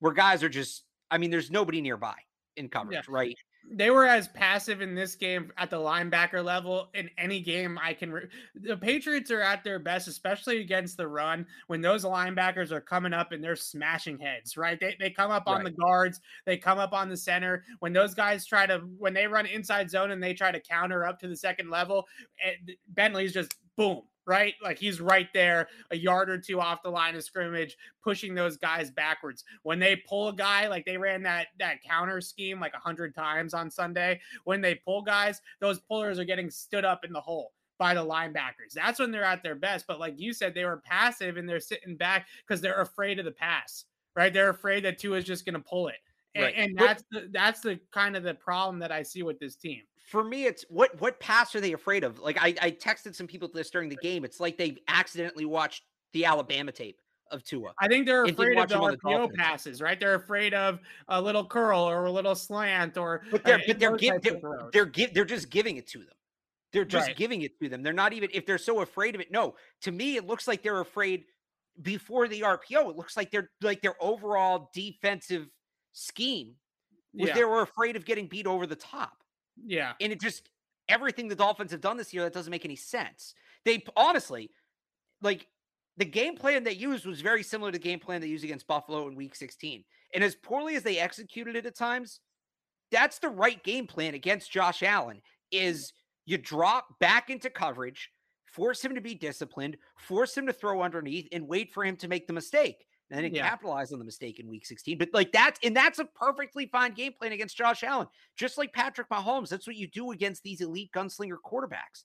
where guys are just I mean, there's nobody nearby in coverage, yeah. right? They were as passive in this game at the linebacker level in any game I can. Re- the Patriots are at their best, especially against the run, when those linebackers are coming up and they're smashing heads, right? They, they come up on the guards, they come up on the center. When those guys try to, when they run inside zone and they try to counter up to the second level, eh, Bentley's just boom, right? Like he's right there, a yard or two off the line of scrimmage, pushing those guys backwards. When they pull a guy, like they ran that that counter scheme like a hundred times on Sunday. When they pull guys, those pullers are getting stood up in the hole by the linebackers. That's when they're at their best. But like you said, they were passive and they're sitting back because they're afraid of the pass, right? They're afraid that Tua is just going to pull it. And, right. and that's the that's the kind of the problem that I see with this team for me, it's what what pass are they afraid of? Like I, I texted some people this during the game. It's like they accidentally watched the Alabama tape of Tua. I think they're afraid of the RPO passes, right? They're afraid of a little curl or a little slant or. But they're uh, but they're give, they're they're, give, they're just giving it to them. They're just right. giving it to them. They're not even if they're so afraid of it. No, to me, it looks like they're afraid before the RPO. It looks like they're like their overall defensive scheme was yeah. they were afraid of getting beat over the top. Yeah. And it just everything the Dolphins have done this year that doesn't make any sense. They honestly like the game plan they used was very similar to the game plan they used against Buffalo in week 16. And as poorly as they executed it at times, that's the right game plan against Josh Allen is you drop back into coverage, force him to be disciplined, force him to throw underneath and wait for him to make the mistake and then yeah. capitalize on the mistake in week 16. But like that's and that's a perfectly fine game plan against Josh Allen. Just like Patrick Mahomes, that's what you do against these elite gunslinger quarterbacks.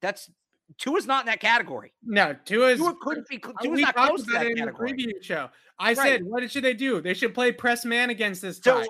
That's Tua's not in that category. No, Tua's Tua couldn't be. Uh, Tua's we not close to that in category. the preview show. I right. said, what should they do? They should play press man against this guy.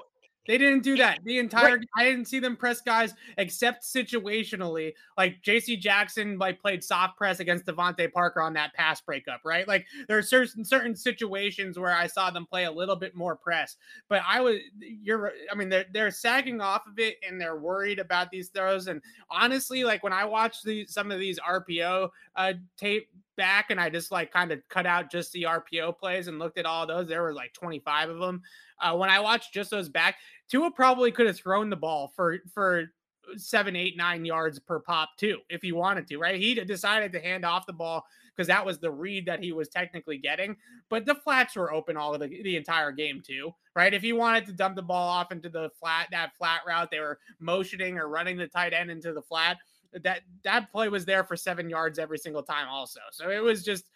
They didn't do that. The entire right. I didn't see them press guys except situationally. Like JC Jackson like played soft press against DeVante Parker on that pass breakup, right? Like there are certain certain situations where I saw them play a little bit more press. But I was you're I mean they're they're sagging off of it and they're worried about these throws. And honestly, like when I watch the some of these RPO uh tape back and I just like kind of cut out just the RPO plays and looked at all those, there were like 25 of them. Uh, when I watched just those back, Tua probably could have thrown the ball for for seven, eight, nine yards per pop too, if he wanted to, right? He decided to hand off the ball because that was the read that he was technically getting. But the flats were open all of the, the entire game too, right? If he wanted to dump the ball off into the flat, that flat route, they were motioning or running the tight end into the flat. That that play was there for seven yards every single time, also. So it was just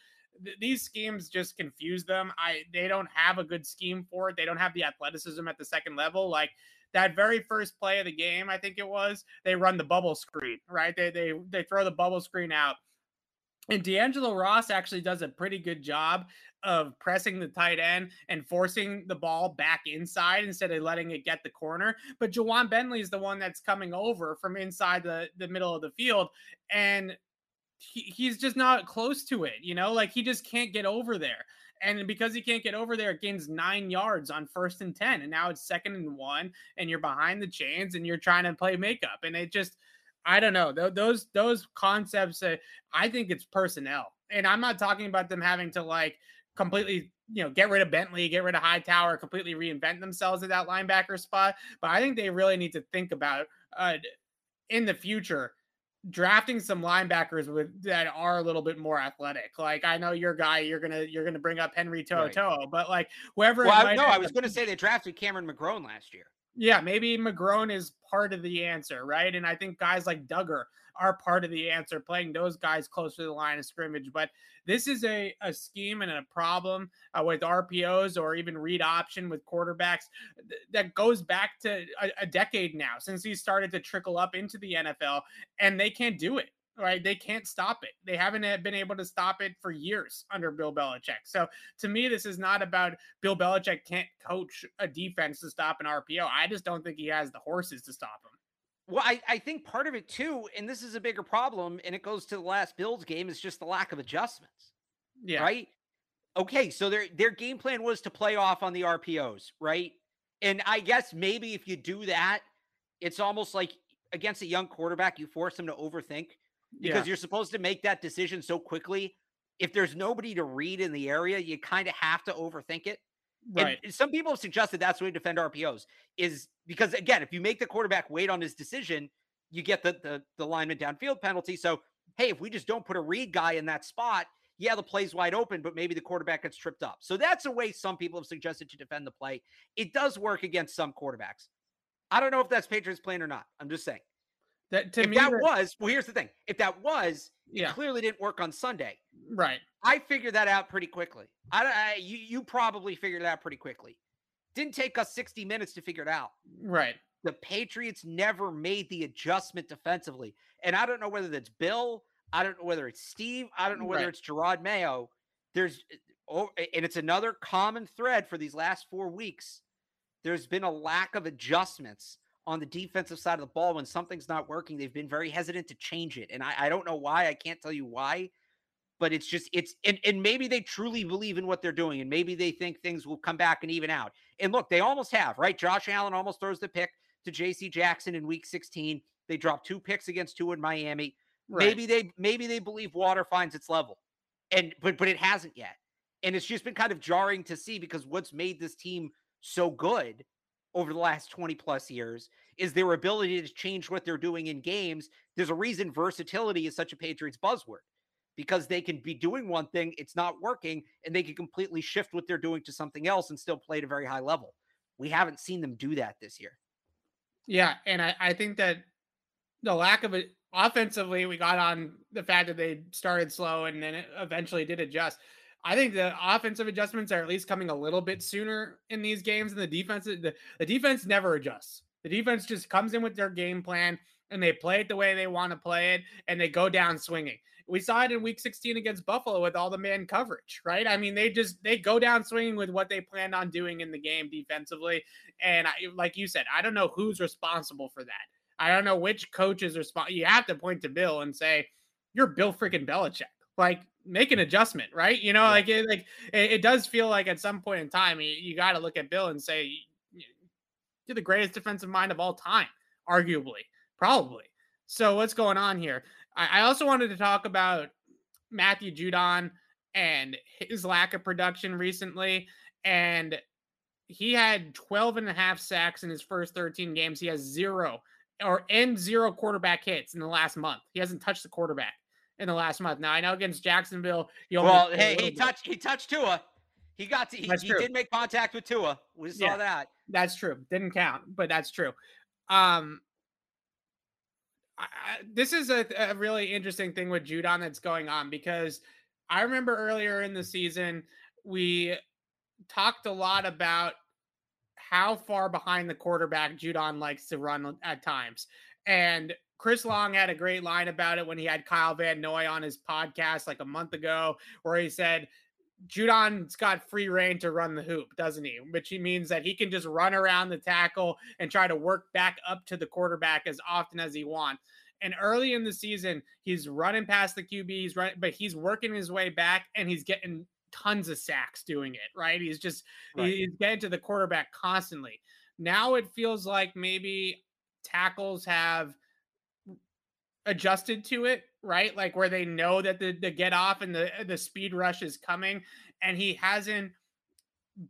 th- these schemes just confuse them. I they don't have a good scheme for it. They don't have the athleticism at the second level. Like that very first play of the game, I think it was, they run the bubble screen, right? They they they throw the bubble screen out. And D'Angelo Ross actually does a pretty good job of pressing the tight end and forcing the ball back inside instead of letting it get the corner. But Ja'Whaun Bentley is the one that's coming over from inside the, the middle of the field. And he, he's just not close to it, you know, like he just can't get over there. And because he can't get over there, it gains nine yards on first and 10. And now it's second and one, and you're behind the chains and you're trying to play makeup. And it just, I don't know. Those, those concepts, uh, I think it's personnel. And I'm not talking about them having to like completely, you know, get rid of Bentley, get rid of Hightower, completely reinvent themselves at that linebacker spot. But I think they really need to think about uh, in the future drafting some linebackers with that are a little bit more athletic. Like I know your guy, you're gonna you're gonna bring up Henry To'oTo'o, right. but like whoever. Well, I, no, I was gonna say they drafted Cameron McGrone last year. Yeah, maybe McGrone is part of the answer, right? And I think guys like Dugger are part of the answer, playing those guys close to the line of scrimmage. But this is a, a scheme and a problem uh, with RPOs or even read option with quarterbacks th- that goes back to a, a decade now since he started to trickle up into the NFL, and they can't do it right? They can't stop it. They haven't been able to stop it for years under Bill Belichick. So to me, this is not about Bill Belichick can't coach a defense to stop an RPO. I just don't think he has the horses to stop him. Well, I, I think part of it too, and this is a bigger problem, and it goes to the last Bills game, is just the lack of adjustments. Yeah. Right? Okay, so their their game plan was to play off on the RPOs, right? And I guess maybe if you do that, it's almost like against a young quarterback, you force him to overthink because yeah. you're supposed to make that decision so quickly. If there's nobody to read in the area, you kind of have to overthink it. Right. And some people have suggested that's the way to defend RPOs is because again, if you make the quarterback wait on his decision, you get the the, the lineman downfield penalty. So hey, if we just don't put a read guy in that spot, yeah, the play's wide open, but maybe the quarterback gets tripped up. So that's a way some people have suggested to defend the play. It does work against some quarterbacks. I don't know if that's Patriots plan or not. I'm just saying. That to if me, that, that was well. Here's the thing: if that was, yeah. it clearly didn't work on Sunday. Right. I figured that out pretty quickly. I, I you you probably figured it out pretty quickly. Didn't take us 60 minutes to figure it out. Right. The Patriots never made the adjustment defensively, and I don't know whether that's Bill. I don't know whether it's Steve. I don't know whether right. it's Jerod Mayo. There's eh, oh, and it's another common thread for these last four weeks. There's been a lack of adjustments on the defensive side of the ball when something's not working, they've been very hesitant to change it. And I, I don't know why. I can't tell you why, but it's just it's and, and maybe they truly believe in what they're doing, and maybe they think things will come back and even out. And look, they almost have, right? Josh Allen almost throws the pick to JC Jackson in week 16. They dropped two picks against Tua in Miami. Right. Maybe they maybe they believe water finds its level. And but but it hasn't yet. And it's just been kind of jarring to see because what's made this team so good over the last 20 plus years is their ability to change what they're doing in games. There's a reason versatility is such a Patriots buzzword because they can be doing one thing, it's not working, and they can completely shift what they're doing to something else and still play at a very high level. We haven't seen them do that this year. Yeah. And I, I think that the lack of it offensively, we got on the fact that they started slow and then eventually did adjust. I think the offensive adjustments are at least coming a little bit sooner in these games, and the defense the, the defense never adjusts. The defense just comes in with their game plan and they play it the way they want to play it, and they go down swinging. We saw it in Week 16 against Buffalo with all the man coverage, right? I mean, they just they go down swinging with what they planned on doing in the game defensively, and I, like you said, I don't know who's responsible for that. I don't know which coach is responsible. You have to point to Bill and say, "You're Bill freaking Belichick." Like make an adjustment, right? You know, yeah. like it, like it, it, does feel like at some point in time you, you got to look at Bill and say you're the greatest defensive mind of all time, arguably, probably. So what's going on here? I, I also wanted to talk about Matthew Judon and his lack of production recently, and he had 12 and a half sacks in his first 13 games. He has zero or and zero quarterback hits in the last month. He hasn't touched the quarterback in the last month. Now I know against Jacksonville, he well, hey, he touched he touched Tua. He got to he, he did make contact with Tua. We saw yeah, that. That's true. Didn't count, but that's true. Um, I, this is a, a really interesting thing with Judon that's going on because I remember earlier in the season we talked a lot about how far behind the quarterback Judon likes to run at times. And Chris Long had a great line about it when he had Kyle Van Noy on his podcast like a month ago, where he said, Judon's got free reign to run the hoop, doesn't he? Which he means that he can just run around the tackle and try to work back up to the quarterback as often as he wants. And early in the season, he's running past the QB, he's running, but he's working his way back and he's getting tons of sacks doing it, right? He's just right. he's getting to the quarterback constantly. Now it feels like maybe tackles have adjusted to it, right? Like where they know that the, the get off and the the speed rush is coming, and he hasn't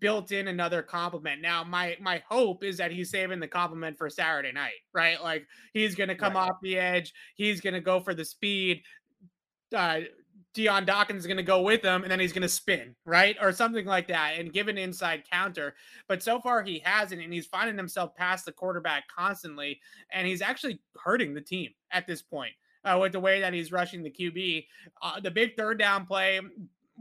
built in another compliment. Now, my my hope is that he's saving the compliment for Saturday night, right? Like he's gonna come right. off the edge, he's gonna go for the speed, uh, Dion Dawkins is going to go with him and then he's going to spin, right? Or something like that and give an inside counter. But so far he hasn't and he's finding himself past the quarterback constantly and he's actually hurting the team at this point. Uh, with the way that he's rushing the QB, uh, the big third down play,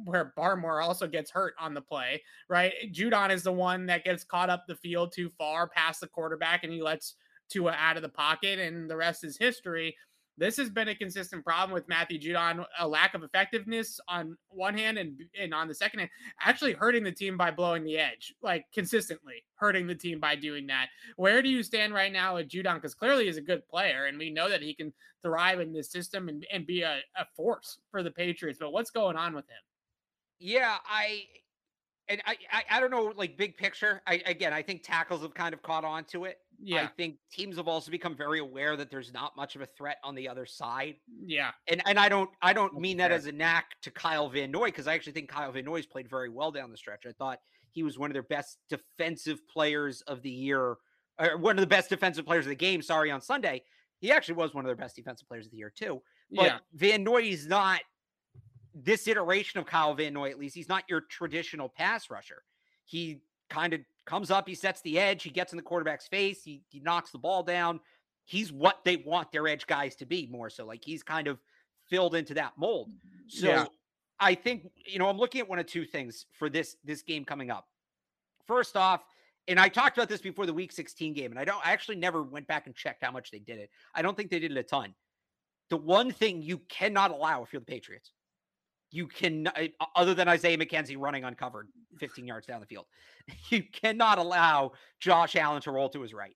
where Barmore also gets hurt on the play, right? Judon is the one that gets caught up the field too far past the quarterback and he lets Tua out of the pocket, and the rest is history. This has been a consistent problem with Matthew Judon, a lack of effectiveness on one hand and, and on the second hand, actually hurting the team by blowing the edge, like consistently hurting the team by doing that. Where do you stand right now with Judon? Because clearly he's a good player, and we know that he can thrive in this system and, and be a, a force for the Patriots. But what's going on with him? Yeah, I and I, I, I don't know, like big picture. I again, I think tackles have kind of caught on to it. Yeah. I think teams have also become very aware that there's not much of a threat on the other side. Mm, yeah. And and I don't I don't mean that as a knack to Kyle Van Noy because I actually think Kyle Van Noy's played very well down the stretch. I thought he was one of their best defensive players of the year, or one of the best defensive players of the game. Sorry, on Sunday, he actually was one of their best defensive players of the year too. But yeah. Van Noy is not this iteration of Kyle Van Noy. At least he's not your traditional pass rusher. He kind of comes up, he sets the edge, he gets in the quarterback's face, he, he knocks the ball down. He's what they want their edge guys to be more so. Like he's kind of filled into that mold. So Yeah. I think, you know, I'm looking at one of two things for this this game coming up. First off, and I talked about this before the week 16 game, and I don't I actually never went back and checked how much they did it. I don't think they did it a ton. The one thing you cannot allow if you're the Patriots, you can other than Isaiah McKenzie running uncovered 15 yards down the field, you cannot allow Josh Allen to roll to his right.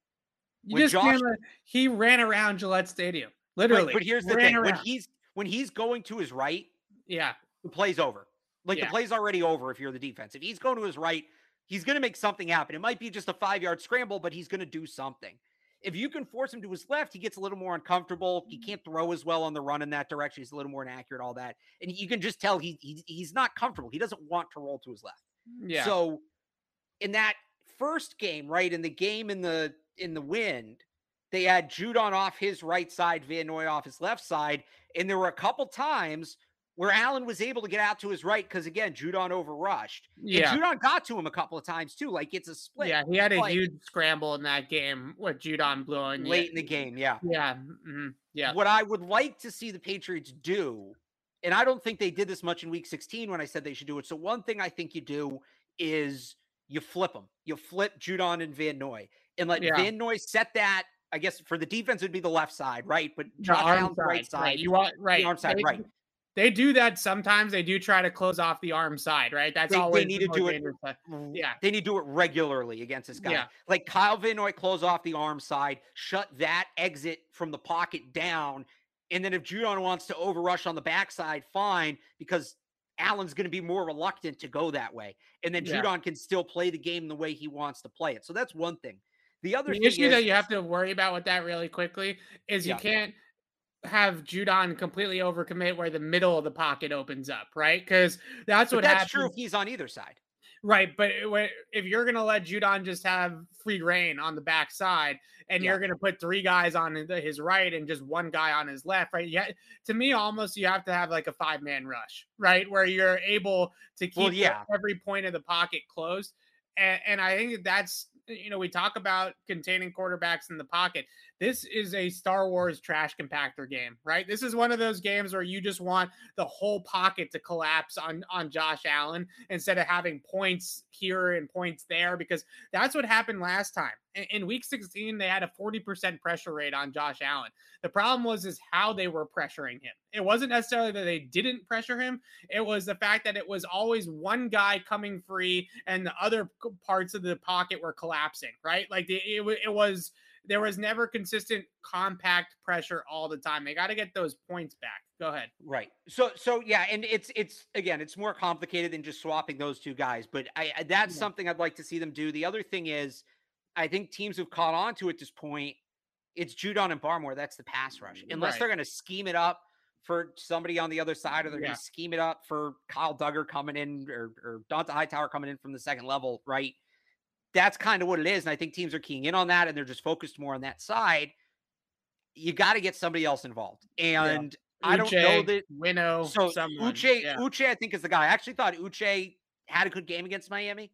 You When just Josh- let- he ran around Gillette Stadium, Right, literally. but here's the thing: when he's when he's going to his right, yeah, the play's over. Like Yeah. the play's already over if you're the defense. If he's going to his right, he's going to make something happen. It might be just a five yard scramble, but he's going to do something. If you can force him to his left, he gets a little more uncomfortable. He mm-hmm. can't throw as well on the run in that direction. He's a little more inaccurate, all that. And you can just tell he, he he's not comfortable. He doesn't want to roll to his left. Mm, yeah. So in that first game, right, in the game in the in the wind, they had Judon off his right side, Van Noy off his left side, and there were a couple times where Allen was able to get out to his right because again, Judon overrushed. yeah. And Judon got to him a couple of times too. Like it's a split Yeah, he had a huge scramble in that game with Judon blowing late in the game. Yeah. Yeah, mhm, yeah, What I would like to see the Patriots do, and I don't think they did this much in week 16 when I said they should do it. So, one thing I think you do is you flip them. You flip Judon and Van Noy and let Yeah. Van Noy set that. I guess for the defense, it'd be the left side, right? But The Josh Allen's the right side, right? side. You want right? arm side, they, right. They do that sometimes. They do try to close off the arm side, right? That's They- they need to do it-. Yeah. They need to do it regularly against this guy. Yeah. Like Kyle Van Noy close off the arm side, shut that exit from the pocket down. And then if Judon wants to overrush on the backside, fine, because Allen's going to be more reluctant to go that way. And then Yeah. Judon can still play the game the way he wants to play it. So that's one thing. The other The thing issue is, that you have to worry about with that really quickly is you can't have Judon completely overcommit where the middle of the pocket opens up, right? Because that's but what that's happens. true if he's on either side. Right, but if you're to let Judon just have free reign on the backside, and Yeah. you're to put three guys on his right and just one guy on his left, right? Yeah, to me, almost you have to have like a five man rush, right, where you're able to keep Well, yeah. every point of the pocket closed. And, and I think that's you know we talk about containing quarterbacks in the pocket. This is a Star Wars trash compactor game, right? This is one of those games where you just want the whole pocket to collapse on on Josh Allen instead of having points here and points there because that's what happened last time. In, in week 16 they had a 40% pressure rate on Josh Allen. The problem was is how they were pressuring him. It wasn't necessarily that they didn't pressure him, it was the fact that it was always one guy coming free and the other parts of the pocket were collapsing, right? Like it, it was there was never consistent compact pressure all the time. They got to get those points back. Go ahead. Right. So so yeah, and it's it's again, it's more complicated than just swapping those two guys, but I that's Yeah. something I'd like to see them do. The other thing is I think teams have caught on to at this point. It's Judon and Barmore. That's the pass rush. Unless Right. they're going to scheme it up for somebody on the other side, or they're Yeah. going to scheme it up for Kyle Dugger coming in or, or Dont'a Hightower coming in from the second level, right? That's kind of what it is. And I think teams are keying in on that and they're just focused more on that side. You got to get somebody else involved. And I don't know that Winnow. So someone. Uche, yeah. Uche, I think is the guy. I actually thought Uche had a good game against Miami.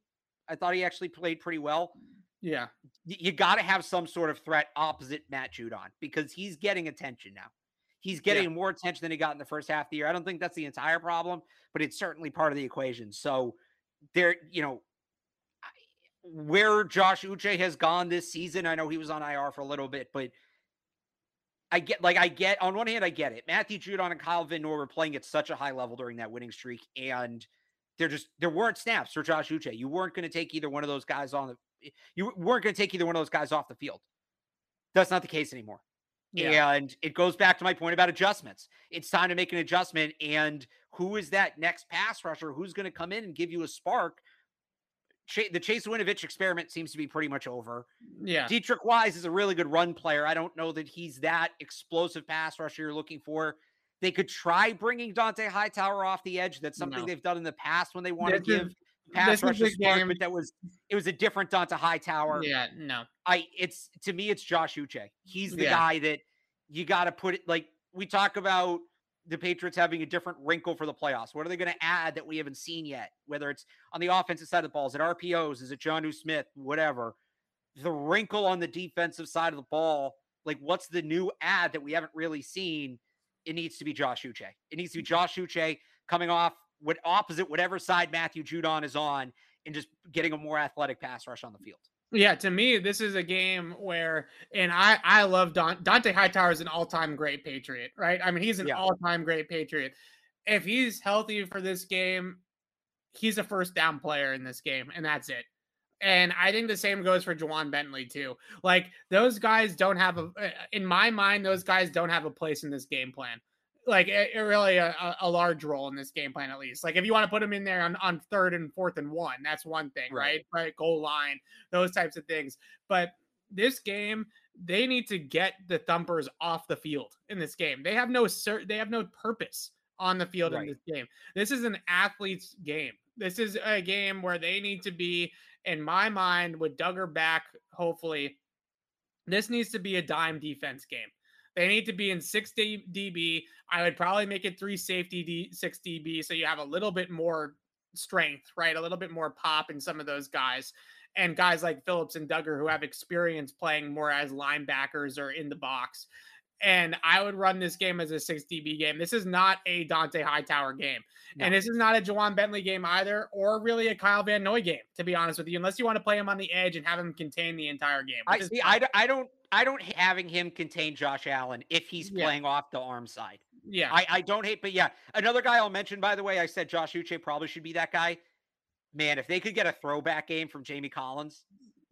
I thought he actually played pretty well. Yeah. You got to have some sort of threat opposite Matt Judon because he's getting attention now. He's getting yeah. more attention than he got in the first half of the year. I don't think that's the entire problem, but it's certainly part of the equation. So there, you know, where Josh Uche has gone this season, I know he was on IR for a little bit, but I get like I get on one hand, I get it. Matthew Judon and Kyle Van Noy were playing at such a high level during that winning streak, and there just there weren't snaps for Josh Uche. You weren't going to take either one of those guys on the eh, you weren't going to take either one of those guys off the field. That's not the case anymore. Yeah. And it goes back to my point about adjustments. It's time to make an adjustment. And who is that next pass rusher who's going to come in and give you a spark Ch- the Chase Winovich experiment seems to be pretty much over. Yeah. Deatrich Wise is a really good run player. I don't know that he's that explosive pass rusher you're looking for. They could try bringing Dont'a Hightower off the edge. That's something no. they've done in the past when they want to give pass rusher spark, but that was it was a different Dont'a Hightower. Yeah, no. I it's to me it's Josh Uche. He's the yeah. guy that you got to put it like we talk about the Patriots having a different wrinkle for the playoffs? What are they going to add that we haven't seen yet? Whether it's on the offensive side of the ball, is it RPOs? Is it Jonnu Smith? Whatever. The wrinkle on the defensive side of the ball, like what's the new ad that we haven't really seen? It needs to be Josh Uche. It needs to be mm-hmm. Josh Uche coming off what opposite whatever side Matthew Judon is on and just getting a more athletic pass rush on the field. Yeah, to me, this is a game where, and I I love Don, Dont'a Hightower is an all time great Patriot, right? I mean, he's an yeah. all time great Patriot. If he's healthy for this game, he's a first down player in this game, and that's it. And I think the same goes for Ja'Whaun Bentley too. Like those guys don't have a, eh, in my mind, those guys don't have a place in this game plan like a, a really a, a, large role in this game plan at least. Like if you want to put him in there on, on third and fourth and one, that's one thing, right? right? Right, goal line, those types of things. But this game, they need to get the thumpers off the field in this game. They have no cert, they have no purpose on the field right. in this game. This is an athlete's game. This is a game where they need to be, in my mind, with Dugger back, hopefully. This needs to be a dime defense game. They need to be in 6 DB. I would probably make it 3 safety D, 6 DB so you have a little bit more strength, right? A little bit more pop in some of those guys. And guys like Phillips and Dugger who have experience playing more as linebackers or in the box. And I would run this game as a 6 DB game. This is not a Dont'a Hightower game. No. And this is not a Ja'Whaun Bentley game either, or really a Kyle Van Noy game, to be honest with you, unless you want to play him on the edge and have him contain the entire game. I see. I, I don't I don't having him contain Josh Allen if he's yeah. playing off the arm side. Yeah. I, I don't hate, but yeah. Another guy I'll mention, by the way, I said Josh Uche probably should be that guy. Man, if they could get a throwback game from Jamie Collins,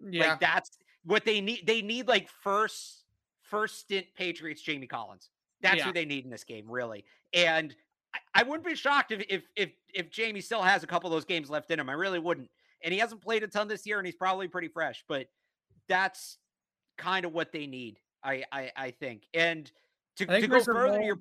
yeah, like that's what they need. They need like first first stint Patriots Jamie Collins. That's yeah. who they need in this game, really. And I, I wouldn't be shocked if if if if Jamie still has a couple of those games left in him. I really wouldn't. And he hasn't played a ton this year, and he's probably pretty fresh. But that's kind of what they need. I I, I think. And to, to go further to your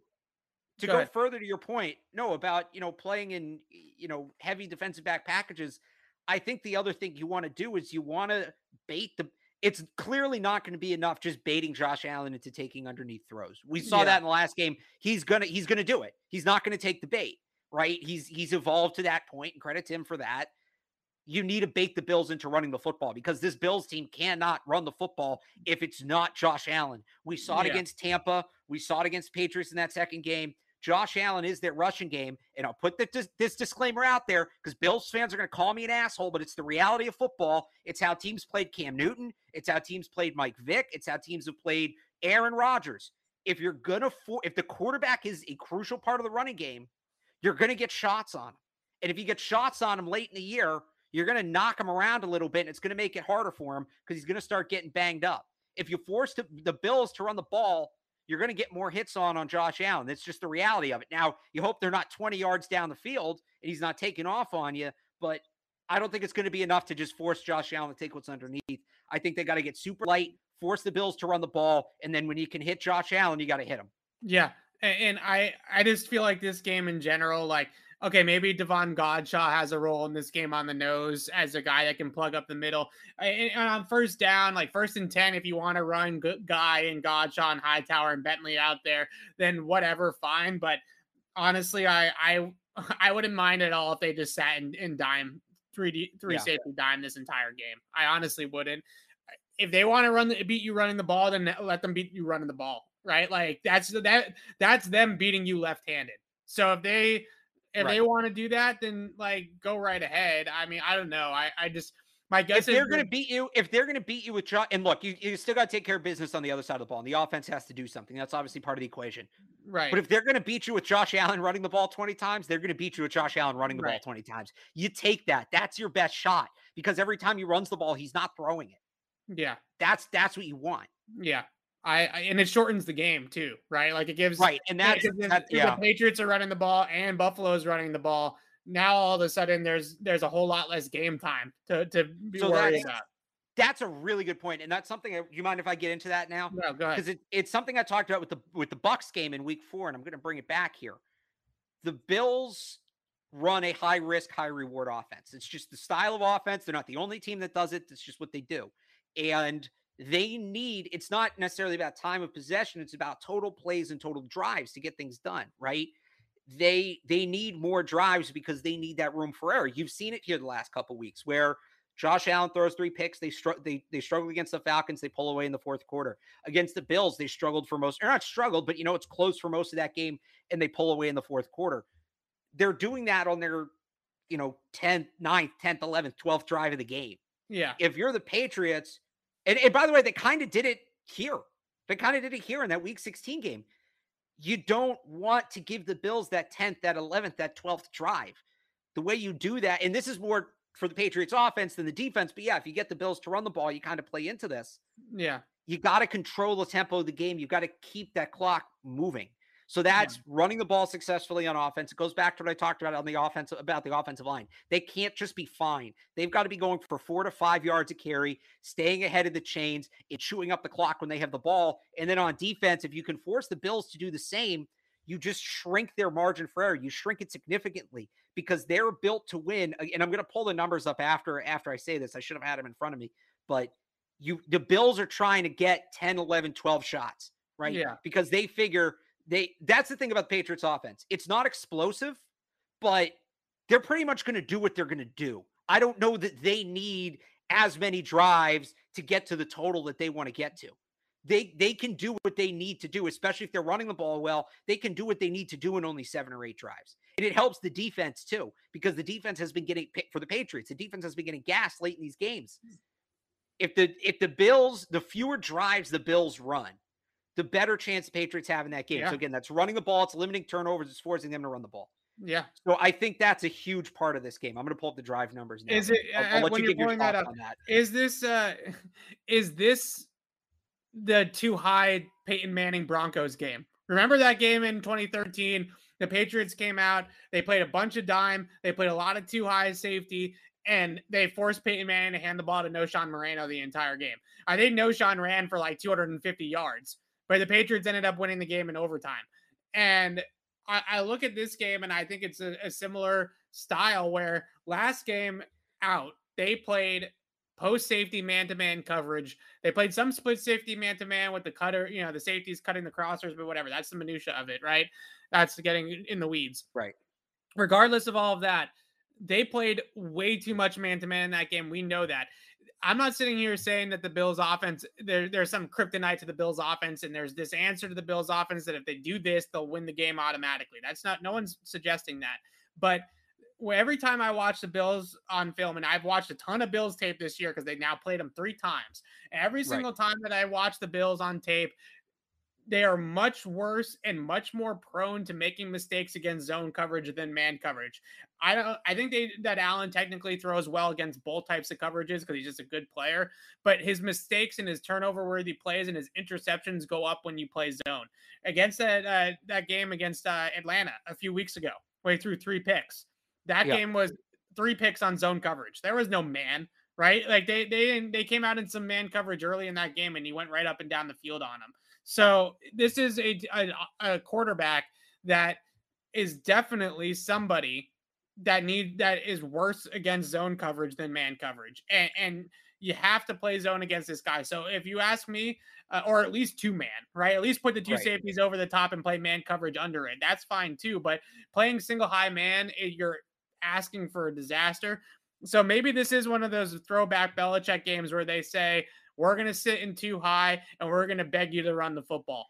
to go, go further to your point, no, about you know playing in you know heavy defensive back packages. I think the other thing you want to do is you want to bait the. It's clearly not going to be enough just baiting Josh Allen into taking underneath throws. We saw yeah. that in the last game. He's gonna he's gonna do it. He's not going to take the bait, right? He's he's evolved to that point, and credit to him for that you need to bake the Bills into running the football because this Bills team cannot run the football if it's not Josh Allen. We saw it yeah. against Tampa. We saw it against Patriots in that second game. Josh Allen is their rushing game. And I'll put this, this disclaimer out there because Bills fans are going to call me an asshole, but it's the reality of football. It's how teams played Cam Newton. It's how teams played Mike Vick. It's how teams have played Aaron Rodgers. If you're going to, for- if the quarterback is a crucial part of the running game, you're going to get shots on him. And if you get shots on him late in the year, you're going to knock him around a little bit and it's going to make it harder for him because he's going to start getting banged up. If you force the Bills to run the ball, you're going to get more hits on on Josh Allen. That's just the reality of it. Now, you hope they're not 20 yards down the field and he's not taking off on you, but I don't think it's going to be enough to just force Josh Allen to take what's underneath. I think they got to get super light, force the Bills to run the ball, and then when you can hit Josh Allen, you got to hit him. Yeah, and I I just feel like this game in general, like okay, maybe Davon Godchaux has a role in this game on the nose as a guy that can plug up the middle. And, on first down, like first and 10, if you want to run Guy and Godchaux and Hightower and Bentley out there, then whatever, fine. But honestly, I I I wouldn't mind at all if they just sat in, in dime three D three yeah. safety dime this entire game. I honestly wouldn't. If they want to run the, beat you running the ball, then let them beat you running the ball, right? Like that's that that's them beating you left handed. So if they if right. they want to do that, then like go right ahead. I mean, I don't know. I I just my guess if they're going to beat you, if they're going to beat you with Josh, and look, you, you still got to take care of business on the other side of the ball, and the offense has to do something. That's obviously part of the equation, right? But if they're going to beat you with Josh Allen running the ball twenty times, they're going to beat you with Josh Allen running the right. ball twenty times. You take that. That's your best shot because every time he runs the ball, he's not throwing it. Yeah, that's that's what you want. Yeah, I, I, and it shortens the game too, right? Like it gives right, and that's, that's yeah. the Patriots are running the ball and Buffalo's running the ball. Now all of a sudden there's there's a whole lot less game time to to be so worried about. That's a really good point, and that's something. Do you mind if I get into that now? No, go ahead. Because it, it's something I talked about with the with the Bucs game in Week Four, and I'm going to bring it back here. The Bills run a high risk, high reward offense. It's just the style of offense. They're not the only team that does it. It's just what they do, and they need it's not necessarily about time of possession it's about total plays and total drives to get things done right they they need more drives because they need that room for error you've seen it here the last couple weeks where Josh Allen throws three picks. They str- they they struggled against the Falcons. They pull away in the fourth quarter. Against the Bills, they struggled for most, or not struggled, but you know it's close for most of that game, and they pull away in the fourth quarter. They're doing that on their, you know, 10th, 9th, 10th, 11th, 12th drive of the game. Yeah. If you're the Patriots, and, and by the way, they kind of did it here. They kind of did it here in that week 16 game. You don't want to give the Bills that 10th, that 11th, that 12th drive. The way you do that, and this is more for the Patriots offense than the defense, but yeah, if you get the Bills to run the ball, you kind of play into this. Yeah. You got to control the tempo of the game. You got to keep that clock moving. So that's yeah. running the ball successfully on offense. It goes back to what I talked about on the offense about the offensive line. They can't just be fine. They've got to be going for four to five yards a carry, staying ahead of the chains, and chewing up the clock when they have the ball. And then on defense, if you can force the Bills to do the same, you just shrink their margin for error. You shrink it significantly because they're built to win. And I'm going to pull the numbers up after after I say this. I should have had them in front of me, but you the Bills are trying to get 10, 11, 12 shots, right? Yeah. Because they figure they that's the thing about the Patriots offense. It's not explosive, but they're pretty much going to do what they're going to do. I don't know that they need as many drives to get to the total that they want to get to. They they can do what they need to do, especially if they're running the ball well. They can do what they need to do in only seven or eight drives, and it helps the defense too because the defense has been getting picked for the Patriots. The defense has been getting gas late in these games. If the if the Bills, the fewer drives the Bills run, the better chance the Patriots have in that game. Yeah. So again, that's running the ball. It's limiting turnovers. It's forcing them to run the ball. Yeah. So I think that's a huge part of this game. I'm going to pull up the drive numbers now. Is it? I'll, I'll let you give your that on that. Is this? uh Is this the two high Peyton Manning Broncos game? Remember that game in 2013? The Patriots came out. They played a bunch of dime. They played a lot of two high safety, and they forced Peyton Manning to hand the ball to No. Sean Moreno the entire game. I think No. Sean ran for like 250 yards but the Patriots ended up winning the game in overtime. And I, I look at this game and I think it's a, a similar style where last game out, they played post safety man to man coverage. They played some split safety man to man with the cutter, you know, the safeties cutting the crossers, but whatever. That's the minutia of it, right? That's getting in the weeds. Right. Regardless of all of that, they played way too much man to man in that game. We know that. I'm not sitting here saying that the Bills offense there, there's some kryptonite to the Bills offense and there's this answer to the Bills offense that if they do this they'll win the game automatically. That's not no one's suggesting that. But every time I watch the Bills on film and I've watched a ton of Bills tape this year because they now played them 3 times. Every single right. time that I watch the Bills on tape they are much worse and much more prone to making mistakes against zone coverage than man coverage. I don't I think they that Allen technically throws well against both types of coverages because he's just a good player, but his mistakes and his turnover worthy plays and his interceptions go up when you play zone. Against that uh, that game against uh, Atlanta a few weeks ago, he threw three picks. That yeah. game was three picks on zone coverage. There was no man, right? Like they they they came out in some man coverage early in that game and he went right up and down the field on them. So this is a, a, a quarterback that is definitely somebody that need that is worse against zone coverage than man coverage, and and you have to play zone against this guy. So if you ask me, uh, or at least two man, right? At least put the two right. safeties over the top and play man coverage under it. That's fine too. But playing single high man, eh, you're asking for a disaster. So maybe this is one of those throwback Belichick games where they say, we're going to sit in two high and we're going to beg you to run the football.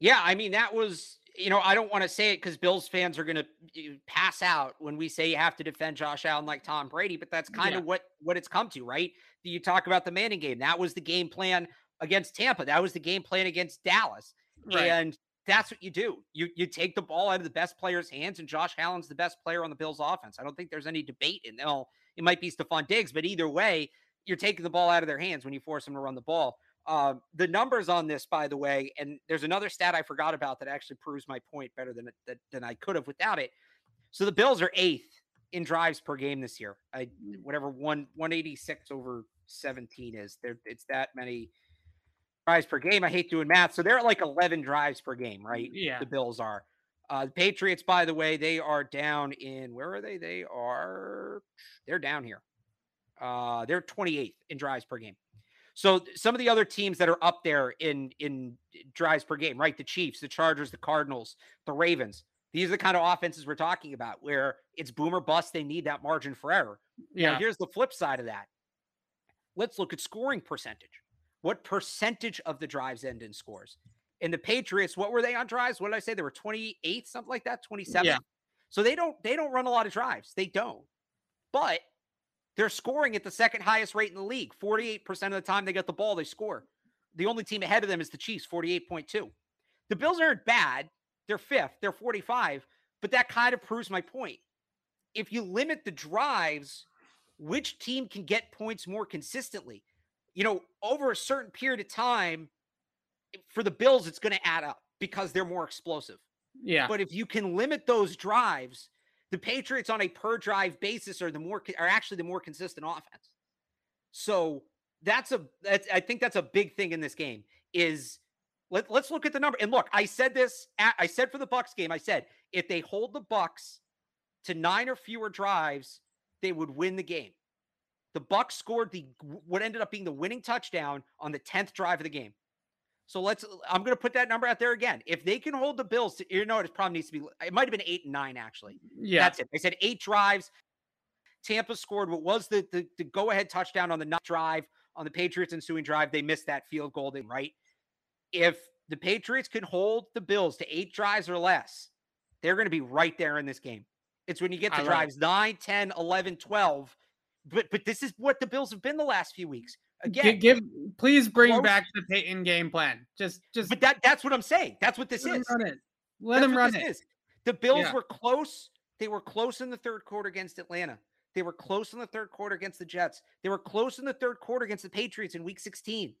Yeah. I mean, that was, you know, I don't want to say it because Bills fans are going to pass out when we say you have to defend Josh Allen like Tom Brady, but that's kind yeah. of what what it's come to, right? You talk about the Manning game. That was the game plan against Tampa. That was the game plan against Dallas. Right. And that's what you do. You you take the ball out of the best player's hands, and Josh Allen's the best player on the Bills offense. I don't think there's any debate in there. It might be Stefon Diggs, but either way, you're taking the ball out of their hands when you force them to run the ball. Uh, the numbers on this, by the way, and there's another stat I forgot about that actually proves my point better than than, than I could have without it. So the Bills are eighth in drives per game this year. I mm. whatever one 186 over 17 is. There, it's that many drives per game. I hate doing math. So they're at like 11 drives per game, right? Yeah. The Bills are. Uh, the Patriots, by the way, they are down in where are they? They are they're down here. Uh, they're 28th in drives per game. So some of the other teams that are up there in in drives per game, right? The Chiefs, the Chargers, the Cardinals, the Ravens. These are the kind of offenses we're talking about where it's boomer bust. They need that margin for error. Yeah. Now, here's the flip side of that. Let's look at scoring percentage. What percentage of the drives end in scores? In the Patriots, what were they on drives? What did I say? They were 28, something like that, 27. Yeah. So they don't they don't run a lot of drives. They don't. But they're scoring at the second highest rate in the league. 48% of the time they get the ball, they score. The only team ahead of them is the Chiefs, 48.2. The Bills aren't bad. They're fifth, they're 45, but that kind of proves my point. If you limit the drives, which team can get points more consistently? You know, over a certain period of time, for the Bills, it's going to add up because they're more explosive. Yeah. But if you can limit those drives, the Patriots on a per drive basis are the more are actually the more consistent offense. So that's a that's I think that's a big thing in this game is let, let's look at the number and look. I said this. At, I said for the Bucs game. I said if they hold the Bucs to nine or fewer drives, they would win the game. The Bucs scored the what ended up being the winning touchdown on the tenth drive of the game. So let's. Uh, I'm going to put that number out there again. If they can hold the Bills, to, you know, it probably needs to be. It might have been eight and nine actually. Yeah, that's it. They said eight drives. Tampa scored what was the the, the go ahead touchdown on the nut drive on the Patriots ensuing drive. They missed that field goal, right? If the Patriots can hold the Bills to eight drives or less, they're going to be right there in this game. It's when you get to I drives 9, 10, 11, 12. But but this is what the Bills have been the last few weeks. Again, give, please bring close. back the Payton game plan. Just, just. But that that's what I'm saying. That's what this let is. Him run it. Let that's him run it. Is. The Bills yeah. were close. They were close in the third quarter against Atlanta. They were close in the third quarter against the Jets. They were close in the third quarter against the Patriots in Week 16.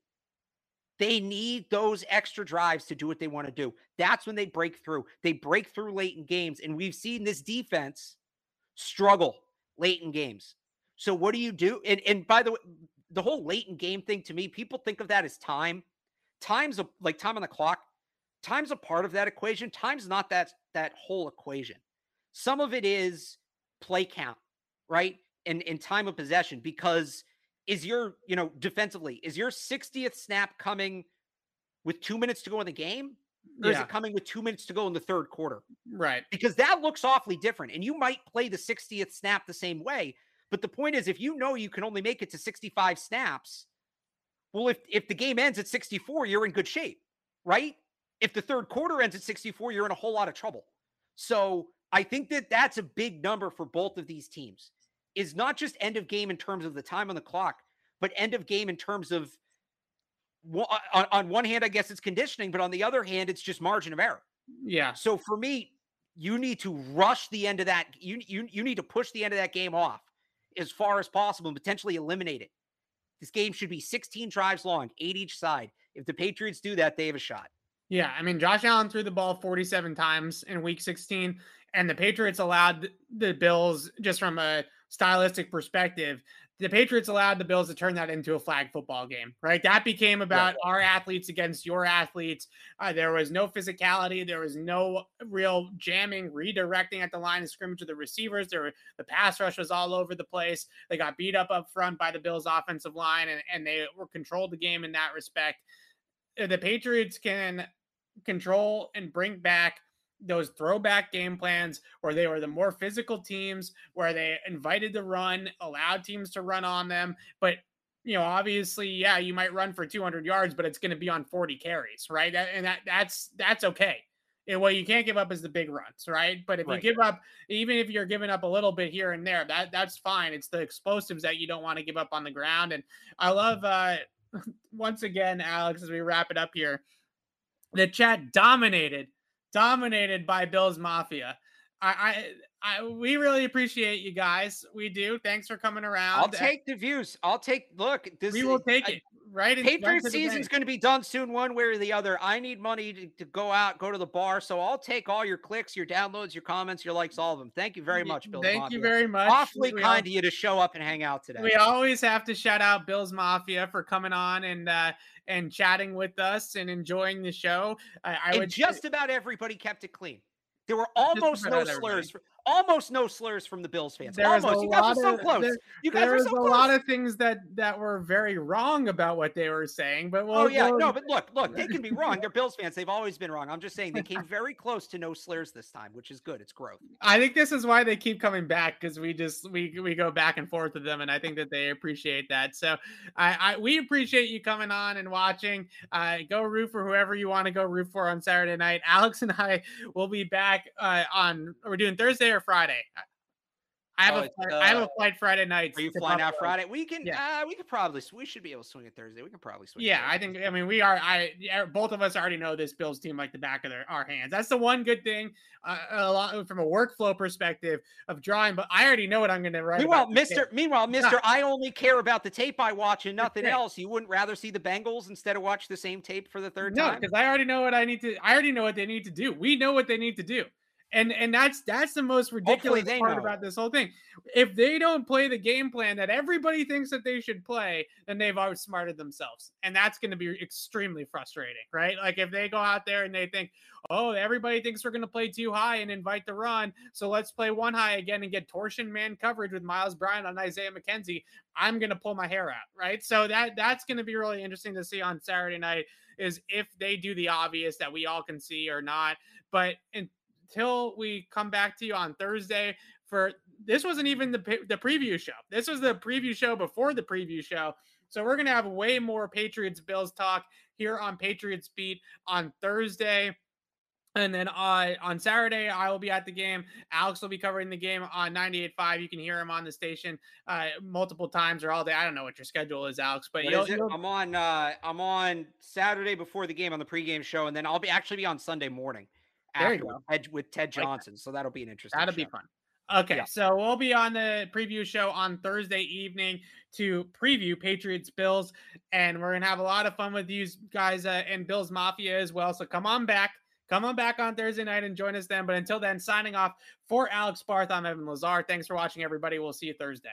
They need those extra drives to do what they want to do. That's when they break through. They break through late in games, and we've seen this defense struggle late in games. So what do you do? And and by the way, the whole late in game thing to me, people think of that as time. Time's a, like time on the clock. Time's a part of that equation. Time's not that that whole equation. Some of it is play count, right? And in time of possession, because is your, you know, defensively, is your 60th snap coming with two minutes to go in the game? Or yeah. is it coming with two minutes to go in the third quarter? Right. Because that looks awfully different. And you might play the 60th snap the same way, but the point is, if you know you can only make it to 65 snaps, well, if, if the game ends at 64, you're in good shape, right? If the third quarter ends at 64, you're in a whole lot of trouble. So I think that that's a big number for both of these teams is not just end of game in terms of the time on the clock, but end of game in terms of uh, on, on one hand, I guess it's conditioning, but on the other hand, it's just margin of error. Yeah. So for me, you need to rush the end of that. You you you need to push the end of that game off as far as possible and potentially eliminate it. This game should be 16 drives long, eight each side. If the Patriots do that, they have a shot. Yeah, I mean, Josh Allen threw the ball 47 times in week 16, and the Patriots allowed the Bills, just from a stylistic perspective, the Patriots allowed the Bills to turn that into a flag football game, right? That became about right. our athletes against your athletes. Uh, there was no physicality. There was no real jamming, redirecting at the line of scrimmage of the receivers. There were, the pass rush was all over the place. They got beat up up front by the Bills' offensive line, and, and they were controlled the game in that respect. Uh, the Patriots can control and bring back those throwback game plans where they were the more physical teams, where they invited the run, allowed teams to run on them. But, you know, obviously, yeah, you might run for 200 yards, but it's going to be on 40 carries, right? That, and that that's that's okay. And what you can't give up is the big runs, right? But if right. you give up, even if you're giving up a little bit here and there, that that's fine. It's the explosives that you don't want to give up on the ground. And I love uh once again, Alex, as we wrap it up here, the chat dominated dominated by Bills Mafia. I, I, I, we really appreciate you guys. We do. Thanks for coming around. I'll take the views. I'll take. Look, this. We will take I, it right? Patriot season's going to be done soon, one way or the other. I need money to, to, go out, go to the bar. So I'll take all your clicks, your downloads, your comments, your likes, all of them. Thank you very much, Bill. Thank you very much. Awfully we kind all, of you to show up and hang out today. We always have to shout out Bills Mafia for coming on and uh, and chatting with us and enjoying the show. I, I would just about everybody kept it clean. There were almost no slurs. For, almost no slurs from the Bills fans. There almost. You guys were so close. There, you guys were so close. a lot of things that that were very wrong about what they were saying. But we'll, oh yeah, we'll... no, but look, look, they can be wrong. They're Bills fans. They've always been wrong. I'm just saying they came very close to no slurs this time, which is good. It's growth. I think this is why they keep coming back because we just we we go back and forth with them, and I think that they appreciate that. So I, I we appreciate you coming on and watching. Uh, go root for whoever you want to go root for on Saturday night. Alex and I will be back uh, on. We're doing Thursday or Friday. I have, oh, a flight, uh, I have a flight Friday night. Are you flying out Friday? We can. Yeah. Uh, we could probably. We should be able to swing it Thursday. We can probably swing. Yeah, I think. I mean, we are. I both of us already know this Bills team like the back of their our hands. That's the one good thing. Uh, a lot from a workflow perspective of drawing, but I already know what I'm going to write. Meanwhile, Mister. Meanwhile, Mister, I only care about the tape I watch and nothing else. You wouldn't rather see the Bengals instead of watch the same tape for the third no, time? No, because I already know what I need to. I already know what they need to do. We know what they need to do and and that's that's the most ridiculous part know. about this whole thing. If they don't play the game plan that everybody thinks that they should play, then they've outsmarted themselves, and that's going to be extremely frustrating, right? Like if they go out there and they think, oh, everybody thinks we're going to play two high and invite the run, so let's play one high again and get torsion man coverage with Myles Bryant on Isaiah McKenzie. I'm going to pull my hair out, right? So that that's going to be really interesting to see on Saturday night is if they do the obvious that we all can see or not. But in until we come back to you on Thursday for this wasn't even the the preview show. This was the preview show before the preview show. So we're going to have way more Patriots Bills talk here on Patriots Beat on Thursday. And then uh, on Saturday, I will be at the game. Alex will be covering the game on 98.5. You can hear him on the station uh, multiple times or all day. I don't know what your schedule is, Alex, but you'll, you'll... I'm on. Uh, I'm on Saturday before the game on the pregame show, and then I'll be actually be on Sunday morning after with Ted, with Ted, Johnson. Like so that'll be an interesting. That'll show. be fun. Okay, yeah. so we'll be on the preview show on Thursday evening to preview Patriots Bills, and we're gonna have a lot of fun with you guys uh, and Bills Mafia as well. So come on back, come on back on Thursday night and join us then. But until then, signing off for Alex Barth, I'm Evan Lazar. Thanks for watching, everybody. We'll see you Thursday.